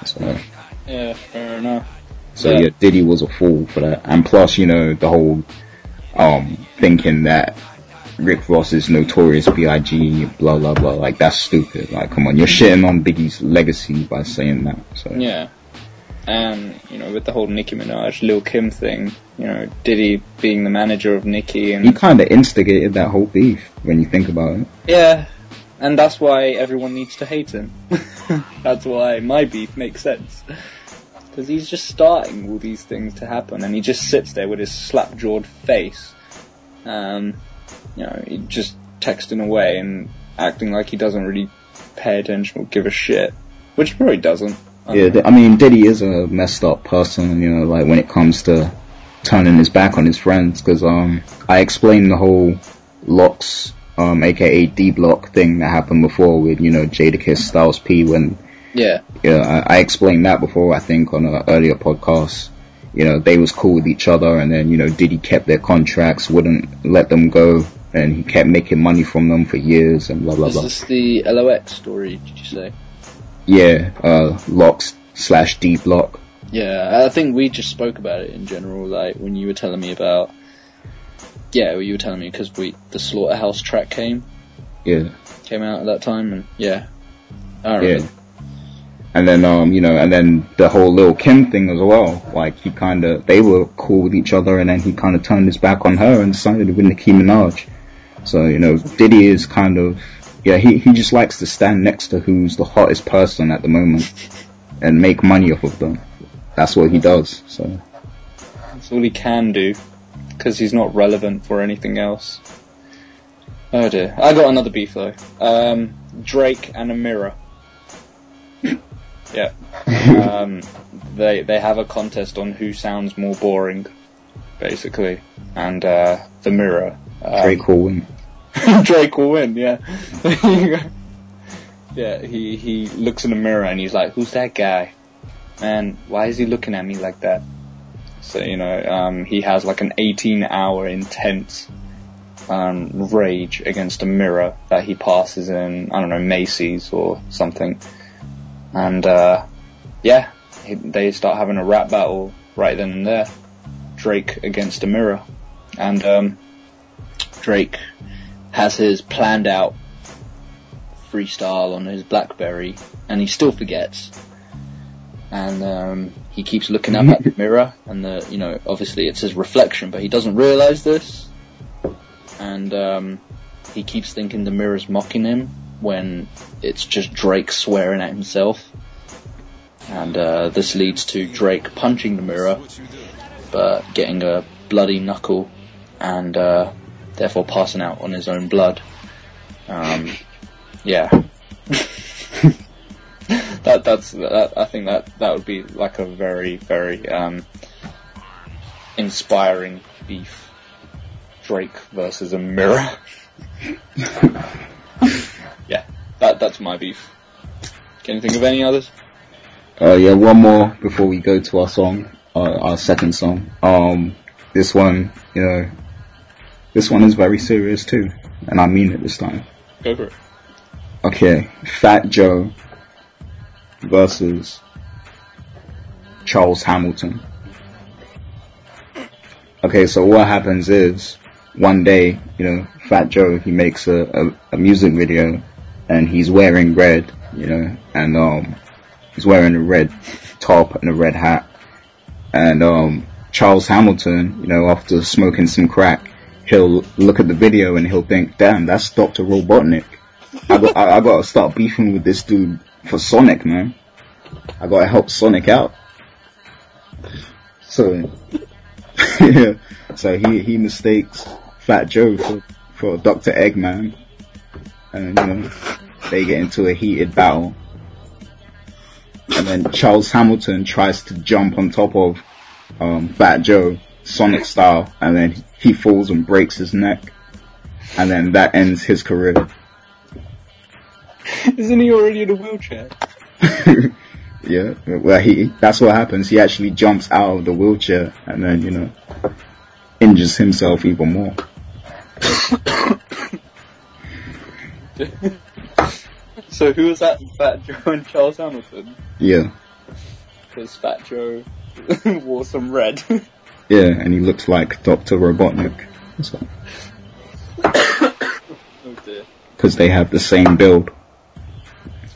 So,
Yeah, fair enough.
so
Yeah.
yeah. Diddy was a fool for that. And plus, you know, the whole um thinking that Rick Ross is notorious B.I.G. blah blah blah. Like that's stupid. Like come on, you're shitting on Biggie's legacy by saying that. So
Yeah. And, you know, with the whole Nicki Minaj, Lil Kim thing, you know, Diddy being the manager of Nicki and...
he kind of instigated that whole beef when you think about it.
Yeah. And that's why everyone needs to hate him. that's why my beef makes sense. Because he's just starting all these things to happen and he just sits there with his slap-jawed face. Um, you know, he just texting away and acting like he doesn't really pay attention or give a shit. Which he really doesn't. Um,
Yeah, th- I mean Diddy is a messed up person. You know, like when it comes to turning his back on his friends. Because um, I explained the whole LOX, um, aka D Block thing that happened before with you know Jadakiss, Styles P when
Yeah.
yeah, I, I explained that before, I think, on an earlier podcast. You know, they was cool with each other and then, you know, Diddy kept their contracts, wouldn't let them go, and he kept making money from them for years and blah, blah,
Is
blah.
this the LOX story, did you say?
Yeah, uh, LOX slash D Block.
Yeah, I think we just spoke about it in general, like when you were telling me about. Yeah, you were telling me because we the Slaughterhouse track came
Yeah.
came out at that time, and yeah, I
Yeah.
remember.
And then, um, you know, and then the whole Lil Kim thing as well. Like he kind of, they were cool with each other, and then he kind of turned his back on her and sided with Nicki Minaj. So you know, Diddy is kind of, yeah, he he just likes to stand next to who's the hottest person at the moment and make money off of them. That's what he does. So
That's all he can do, because he's not relevant for anything else. Oh dear. I got another beef though. Um, Drake and a mirror. Yeah. Um, they they have a contest on who sounds more boring, basically, and uh, the mirror. Um,
Drake will win.
Drake will win. Yeah. There you go. yeah. He he looks in the mirror and he's like, "Who's that guy? Man, why is he looking at me like that?" So you know, um, he has like an 18-hour intense um, rage against a mirror that he passes in I don't know Macy's or something, and uh, yeah, he, they start having a rap battle right then and there. Drake against a mirror, and um, Drake has his planned out freestyle on his BlackBerry, and he still forgets. And um, he keeps looking up at the mirror, and the you know obviously it's his reflection, but he doesn't realize this. And um, he keeps thinking the mirror's mocking him when it's just Drake swearing at himself. And uh, this leads to Drake punching the mirror, but getting a bloody knuckle, and uh, therefore passing out on his own blood. Um, yeah. that that's that, I think that that would be like a very very um, inspiring beef. Drake versus a mirror. yeah, that that's my beef. Can you think of any others?
Uh, yeah, one more before we go to our song, uh, our second song. Um, this one, you know, this one is very serious too, and I mean it this time.
Go for it.
Okay, Fat Joe versus Charles Hamilton. Okay, so what happens is, one day, you know, Fat Joe, he makes a, a, a music video, and he's wearing red, you know, and um, he's wearing a red top and a red hat, and um, Charles Hamilton, you know, after smoking some crack, he'll look at the video and he'll think, damn, that's Dr. Robotnik. I got, I, I gotta start beefing with this dude for Sonic, man. I gotta help Sonic out. So, yeah, so he, he mistakes Fat Joe for, for Dr. Eggman. And, you know, they get into a heated battle. And then Charles Hamilton tries to jump on top of, um, Fat Joe, Sonic style, and then he falls and breaks his neck. And then that ends his career.
Isn't he already in a wheelchair?
yeah, well, he, that's what happens. He actually jumps out of the wheelchair and then, you know, injures himself even more.
so who was that? Fat Joe and Charles Hamilton?
Yeah,
Because Fat Joe wore some red.
yeah, and he looks like Dr. Robotnik. So,
oh dear.
cause they have the same build.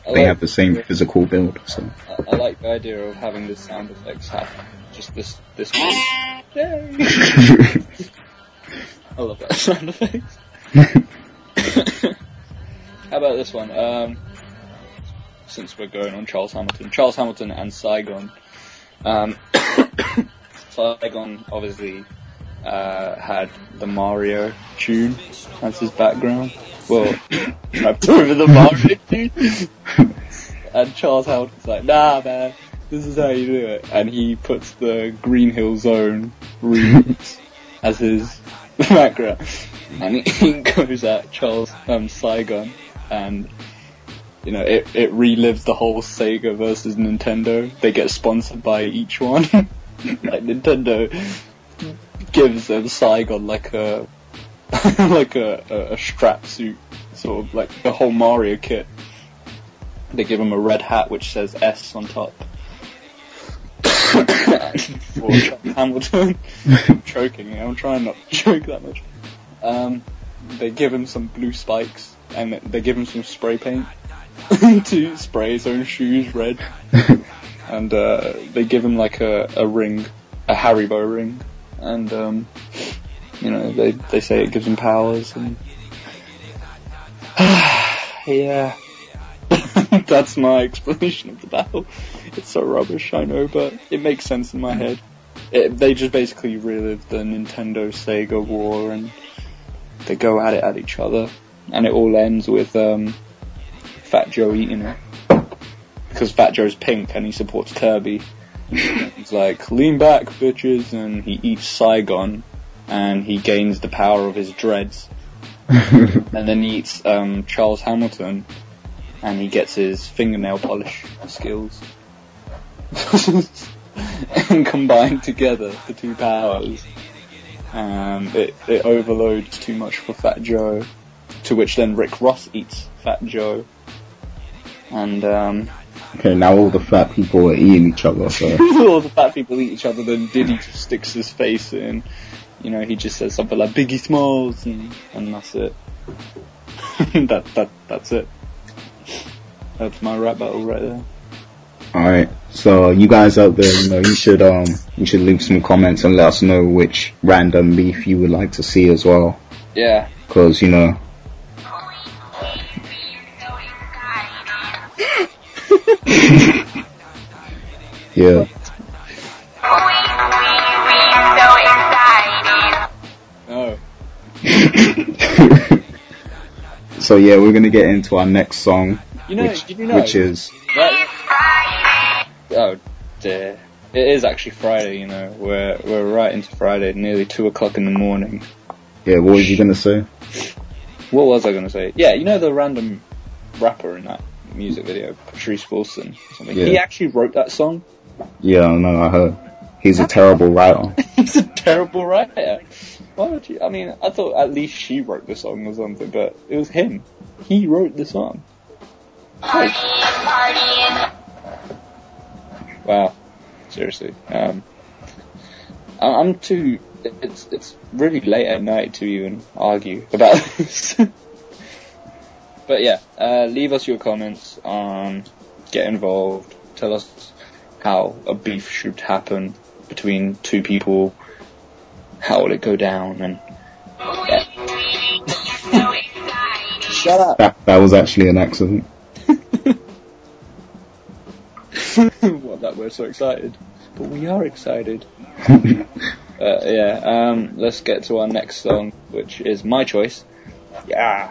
I
They
like,
have the same physical build, so.
I, I like the idea of having the sound effects happen. Just this, this one. Yay! I love that sound effect. How about this one? Um, since we're going on Charles Hamilton, Charles Hamilton and Saigon. Um, Saigon obviously uh, had the Mario tune as his background. Well, over the Mario tune. And Charles Hamilton's like, nah man, this is how you do it. And he puts the Green Hill Zone remix as his background. And he, he goes at Charles um, Saigon and you know, it, it relives the whole Sega versus Nintendo. They get sponsored by each one. like Nintendo gives um, Saigon like a like a, a, a strap suit, sort of like the whole Mario kit. They give him a red hat which says S on top. Hamilton, I'm choking. I'm trying not to choke that much. Um, they give him some blue spikes and they give him some spray paint, to spray his own shoes red, and uh, they give him like a, a ring, a Haribo ring, and um, you know they they say it gives him powers, and yeah, that's my explanation of the battle. It's so rubbish, I know, but it makes sense in my head. It, they just basically relive the Nintendo Sega war, and they go at it at each other, and it all ends with um, Fat Joe eating it. Because Fat Joe's pink and he supports Kirby. He's like, lean back, bitches, and he eats Saigon, and he gains the power of his dreads. and then he eats um, Charles Hamilton, and he gets his fingernail polish skills. and combined together, the two powers, um, it, it overloads too much for Fat Joe, to which then Rick Ross eats Fat Joe. And um,
Okay, now all the fat people are eating each other, so.
all the fat people eat each other, then Diddy just sticks his face in. You know, he just says something like Biggie Smalls, and, and that's it. that, that, that's it. That's my rap battle right there.
Alright, so you guys out there, you know, you should, um, you should leave some comments and let us know which random beef you would like to see as well.
Yeah.
Cause, you know, yeah.
Oh.
so yeah, we're gonna get into our next song,
You know,
which,
you know?
which is,
That- oh dear. It is actually Friday, you know. We're, we're right into Friday, nearly two o'clock in the morning.
yeah, what was you gonna say?
What was I gonna say? Yeah, you know the random rapper in that music video, Patrice Wilson. or Something. He actually wrote that song.
Yeah, I know, I heard. He's a terrible writer.
He's a terrible writer. Why would you? I mean, I thought at least she wrote the song or something, but it was him. He wrote the song. Party, party. Wow, seriously. Um, I- I'm too. It's it's really late at night to even argue about this. But yeah, uh, leave us your comments on. Get involved. Tell us how a beef should happen between two people. How will it go down? And yeah. shut up.
That, that was actually an accident.
what that we're so excited, but we are excited. uh, yeah, um, let's get to our next song, which is my choice. Yeah.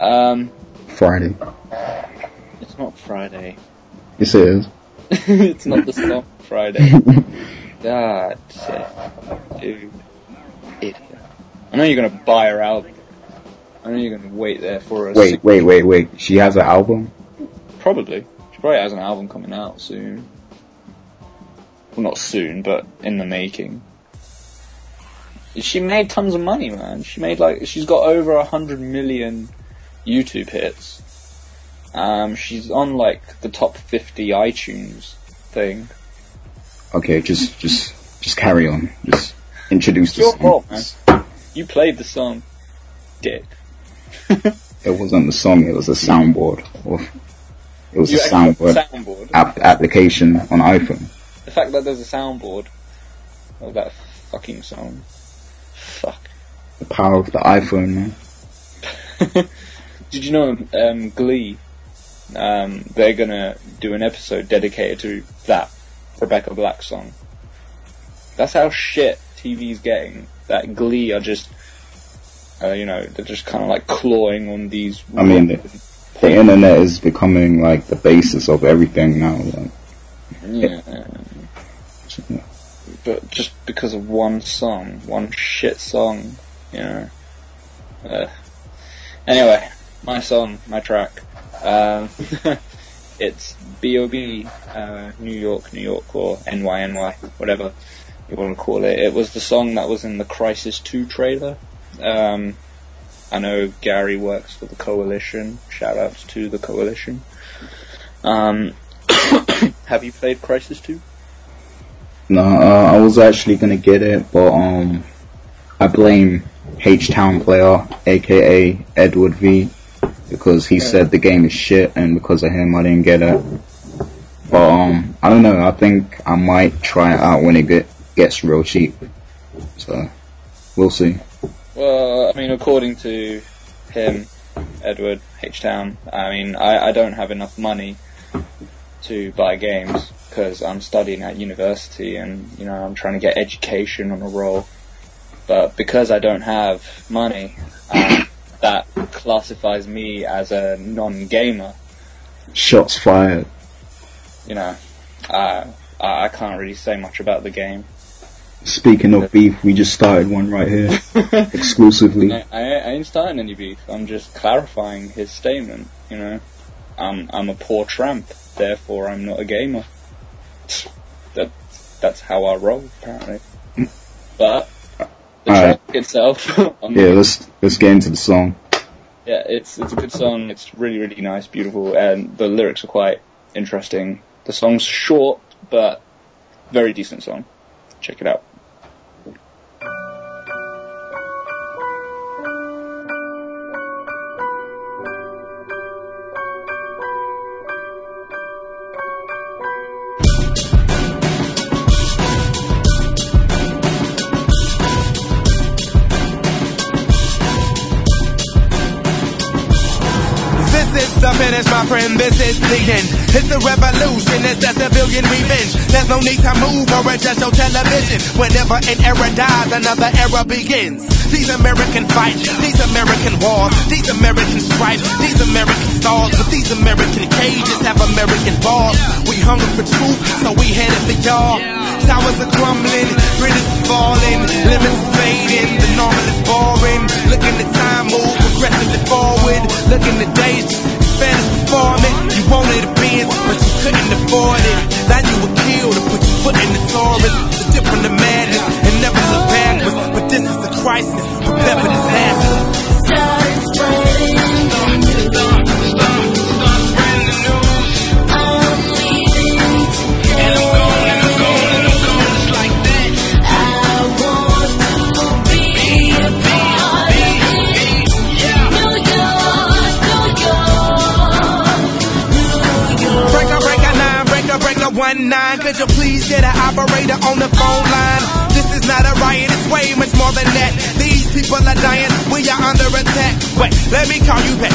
Um,
Friday.
it's not Friday.
Yes, it is.
it's not the song Friday. God, dude, idiot. I know you're gonna buy her album. I know you're gonna wait there for a
Wait, wait, wait, wait. She has an album?
Probably. She probably has an album coming out soon. Well, not soon, but in the making. She made tons of money, man. She made like, she's got over a hundred million YouTube hits. Um, she's on like the top 50 iTunes thing.
Okay, just, just, just carry on. Just introduce the
Your
song.
fault. You played the song, dick.
It wasn't the song, it was a soundboard. Or it was
You
a soundboard
soundboard.
app- application on iPhone.
The fact that there's a soundboard of that fucking song. Fuck.
The power of the iPhone, man.
Did you know um, Glee? Um, they're gonna do an episode dedicated to that Rebecca Black song. That's how shit TV's getting. That Glee are just, uh, you know, they're just kind of like clawing on these.
I mean, the- The internet is becoming like the basis of everything now. Like,
yeah. But just because of one song, one shit song, you know. Uh, anyway, my song, my track. Um, it's B.O.B. Uh, New York, New York, or NYNY, whatever you want to call it. It was the song that was in the Crysis 2 trailer. Um, I know Gary works for the Coalition. Shout outs to the Coalition. Um, have you played Crysis 2?
no, uh, I was actually gonna get it, but um, I blame H Town player, aka Edward V, because he said the game is shit, and because of him, I didn't get it. But um, I don't know. I think I might try it out when it get, gets real cheap. So we'll see.
Well, I mean, according to him, Edward H Town, I mean, I, I don't have enough money to buy games because I'm studying at university and you know I'm trying to get education on a roll. But because I don't have money, uh, that classifies me as a non-gamer.
Shots fired.
You know, uh, I I can't really say much about the game.
Speaking of beef, we just started one right here, exclusively.
I, I, I ain't starting any beef. I'm just clarifying his statement. You know, I'm I'm a poor tramp, therefore I'm not a gamer. That that's how I roll apparently. But the track itself, on
Yeah, let's let's get into the song.
yeah, it's it's a good song. It's really really nice, beautiful, and the lyrics are quite interesting. The song's short, but very decent song. Check it out.
Friend. This is the end. It's a revolution. It's a civilian revenge. There's no need to move or adjust your television. Whenever an era dies, another era begins. These American fights, these American wars, these American stripes, these American stars, but these American cages have American bars. We hunger for truth, so we headed for y'all. Towers are crumbling, bridges are falling, limits are fading, the normal is boring. Looking the time move progressively forward. Looking the days Spanish performing. You wanted a Benz, but you couldn't afford it. Then you were killed to put your foot in the Taurus. So different the madness and never look backwards. But this is a crisis, prepare for disaster. Get an operator on the phone line? This is not a riot, it's way much more than that. These people are dying, we are under attack. Wait, let me call you back.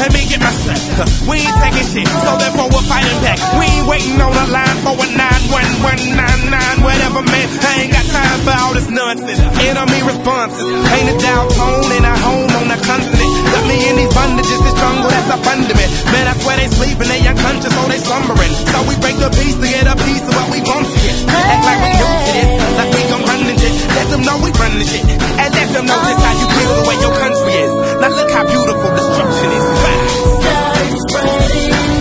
Let me get my strap. We ain't taking shit, so therefore we're fighting back. We ain't waiting on the line for a 91199, whatever, man. I ain't got time for all this nonsense. Enemy responses. Ain't a dial tone in a home on the continent. Me in these bondages, this jungle that's a fundament. Man, I swear they sleeping, they unconscious, or they slumbering. So we break the piece to get a piece of what we want to get. Act like we new to this, like we gon' run this shit. Let them know we run this shit. And let them know just how you feel the way your country is. Now look how beautiful destruction is. It's Bye.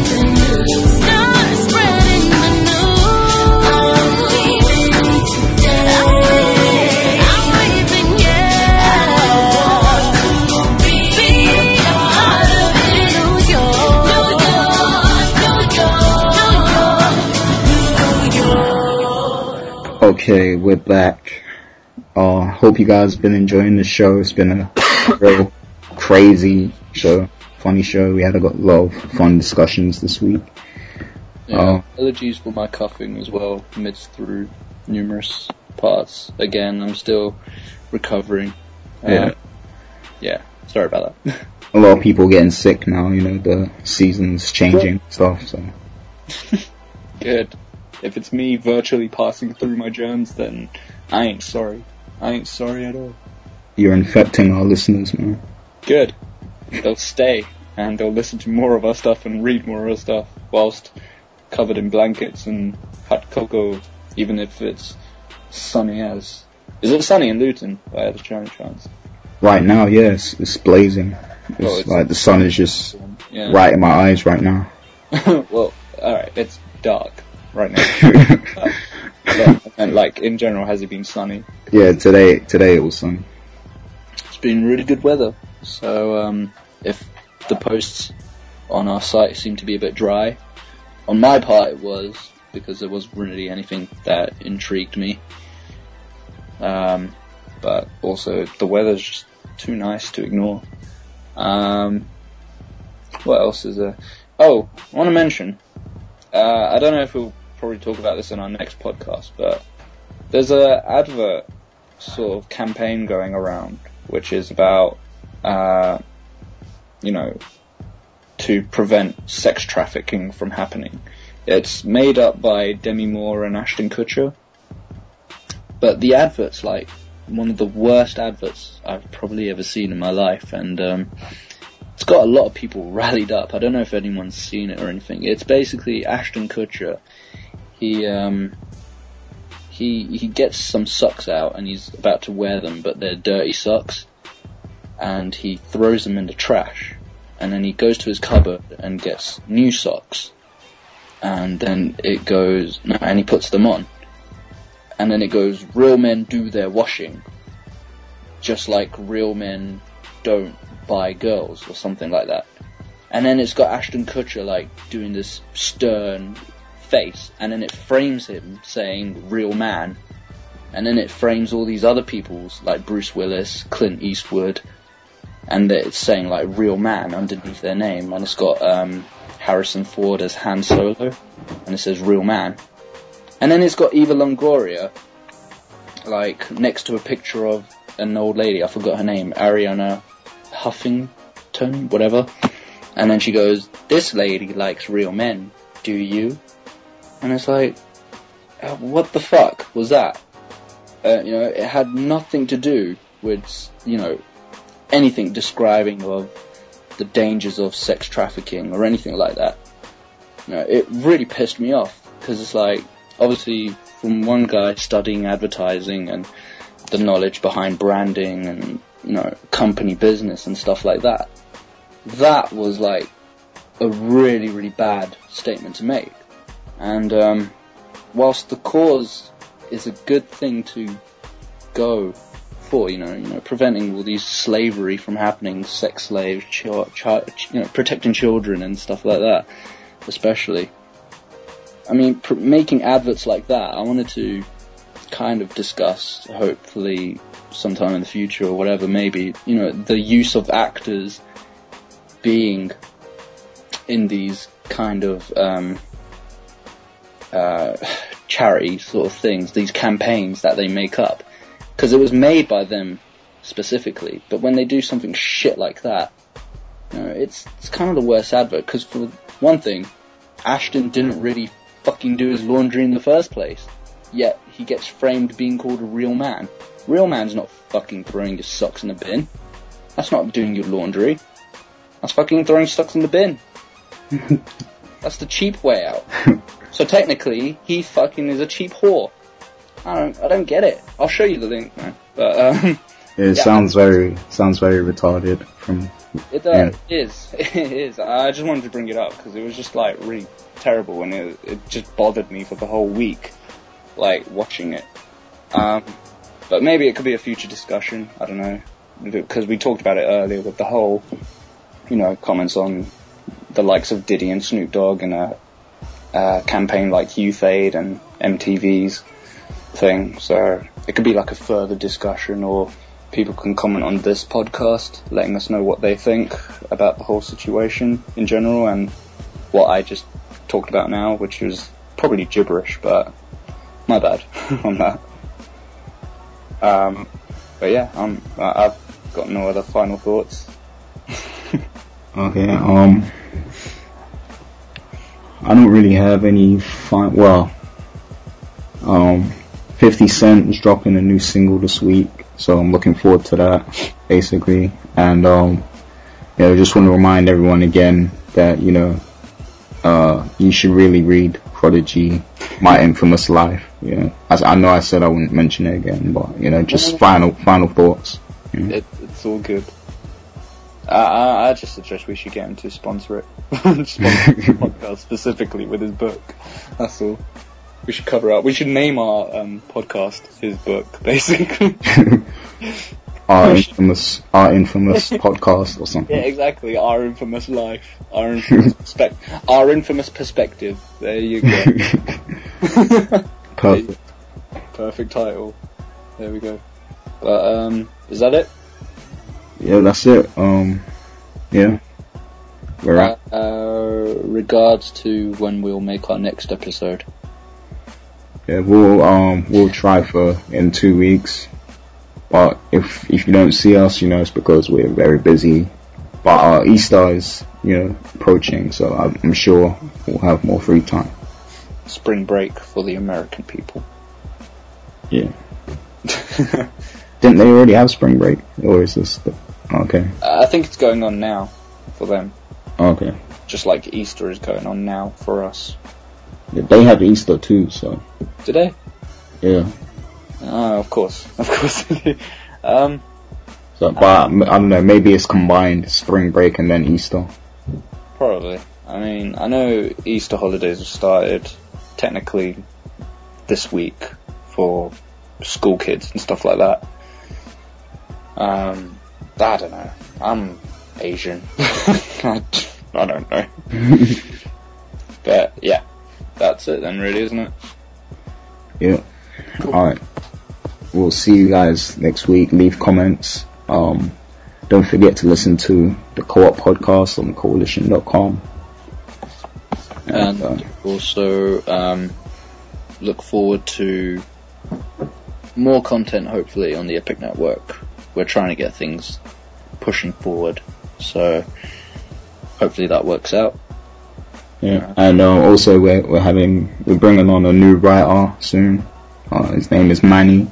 Okay, we're back. Uh, hope you guys been enjoying the show. It's been a real crazy show, funny show. We had a lot of fun discussions this week.
Yeah,
Oh.
allergies for my coughing as well, midst through numerous parts. Again, I'm still recovering. Uh,
Yeah.
yeah, sorry about that.
A lot of people getting sick now. You know, the seasons changing stuff. So
Good. If it's me virtually passing through my germs, then I ain't sorry. I ain't sorry at all.
you're infecting our listeners, man.
Good. They'll stay and they'll listen to more of our stuff and read more of our stuff whilst covered in blankets and hot cocoa, even if it's sunny as. Is it sunny in Luton by the chance? chance?
Right now, yes, it's blazing. Oh, it's,
Oh, it's-
like the sun is just
Yeah.
right in my eyes right now.
well, alright, it's dark right now. but, and like, in general, has it been sunny?
yeah, today today it was sunny.
It's been really good weather. So, um, if the posts on our site seem to be a bit dry, on my part it was, because there wasn't really anything that intrigued me. Um, but also the weather's just too nice to ignore. Um, what else is there? Oh, I want to mention. Uh, I don't know if we'll probably talk about this in our next podcast, but there's a advert sort of campaign going around, which is about, uh, you know, to prevent sex trafficking from happening. It's made up by Demi Moore and Ashton Kutcher, but the advert's like one of the worst adverts I've probably ever seen in my life, and um, it's got a lot of people rallied up. I don't know if anyone's seen it or anything. It's basically Ashton Kutcher. He um, he he gets some socks out and he's about to wear them, but they're dirty socks, and he throws them in the trash. And then he goes to his cupboard and gets new socks, and then it goes, and he puts them on, and then it goes, real men do their washing, just like real men don't buy girls or something like that. And then it's got Ashton Kutcher like doing this stern face, and then it frames him saying "real man," and then it frames all these other people's like Bruce Willis, Clint Eastwood, and it's saying like "real man" underneath their name, and it's got um, Harrison Ford as Han Solo, and it says "real man," and then it's got Eva Longoria like next to a picture of an old lady. I forgot her name, Arianna Huffington, whatever. And then she goes, "This lady likes real men. Do you?" And it's like, uh, what the fuck was that? Uh, you know, it had nothing to do with you know anything describing of the dangers of sex trafficking or anything like that. You know, it really pissed me off because it's like obviously from one guy studying advertising and the knowledge behind branding and you know company business and stuff like that. That was like a really really bad statement to make. And um, whilst the cause is a good thing to go for, you know, you know, preventing all these slavery from happening, sex slaves, ch- ch- you know, protecting children and stuff like that, especially. I mean, pr- making adverts like that, I wanted to kind of discuss, hopefully sometime in the future or whatever, maybe, you know, the use of actors being in these kind of um, uh, charity sort of things, these campaigns that they make up, because it was made by them specifically. But when they do something shit like that, you know, it's it's kind of the worst advert. Because for one thing, Ashton didn't really fucking do his laundry in the first place, yet he gets framed being called a real man. Real man's not fucking throwing your socks in the bin. That's not doing your laundry. That's fucking throwing socks in the bin. That's the cheap way out. So technically, he fucking is a cheap whore. I don't, I don't get it. I'll show you the link, man. But um,
It
Yeah.
sounds very sounds very retarded from
it, uh, it is, it is. I just wanted to bring it up because it was just like really terrible, and it, it just bothered me for the whole week, like watching it. Um, but maybe it could be a future discussion. I don't know because we talked about it earlier with the whole, you know, comments on the likes of Diddy and Snoop Dogg and a, a campaign like Youth Aid and MTV's thing. So it could be like a further discussion or people can comment on this podcast, letting us know what they think about the whole situation in general and what I just talked about now, which was probably gibberish, but my bad on that. Um, but yeah, I've got no other final thoughts.
Okay, um, I don't really have any fun, well, um, 50 Cent is dropping a new single this week, so I'm looking forward to that, basically, and, um, yeah, I just want to remind everyone again that, you know, uh, you should really read Prodigy, My Infamous Life, you know, I, I know I said I wouldn't mention it again, but, you know, just final, final thoughts.
It, it's all good. I, I, I just suggest we should get him to sponsor it. sponsor the podcast specifically with his book. That's all. We should cover up. We should name our um, podcast his book, basically.
Our infamous, our infamous podcast or something.
yeah, exactly. Our infamous life. Our infamous perspective. Our infamous perspective. There you go.
Perfect.
Perfect title. There we go. But um, is that it?
Yeah, that's it. Um, yeah. we're at?
Uh, regards to when we'll make our next episode.
Yeah, we'll um we'll try for in two weeks. But if if you don't see us, you know it's because we're very busy. But uh, Easter is you know approaching, so I'm, I'm sure we'll have more free time.
Spring break for the American people.
Yeah. Didn't they already have spring break, or is this the, okay?
I think it's going on now for them,
Okay.
just like Easter is going on now for us.
Yeah, they have Easter too, so
Today?
yeah.
Oh, of course, of course. um,
So, but I don't know. Maybe it's combined spring break and then Easter.
probably. I mean, I know Easter holidays have started technically this week for school kids and stuff like that. Um, I don't know. I'm Asian. I, I don't know. but yeah, that's it then, really, isn't it?
Yeah. All right. We'll see you guys next week. Leave comments. Um, don't forget to listen to the Co-op podcast on coalition.com.
and
uh,
also um, look forward to more content hopefully on the Epic Network. We're trying to get things pushing forward, so hopefully that works out.
yeah. And uh, also we're we're having we're bringing on a new writer soon. Uh, his name is Manny,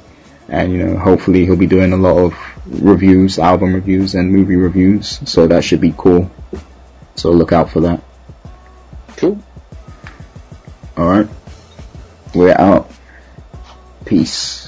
and you know hopefully he'll be doing a lot of reviews, album reviews, and movie reviews. So that should be cool. So look out for that.
Cool.
All right. We're out. Peace.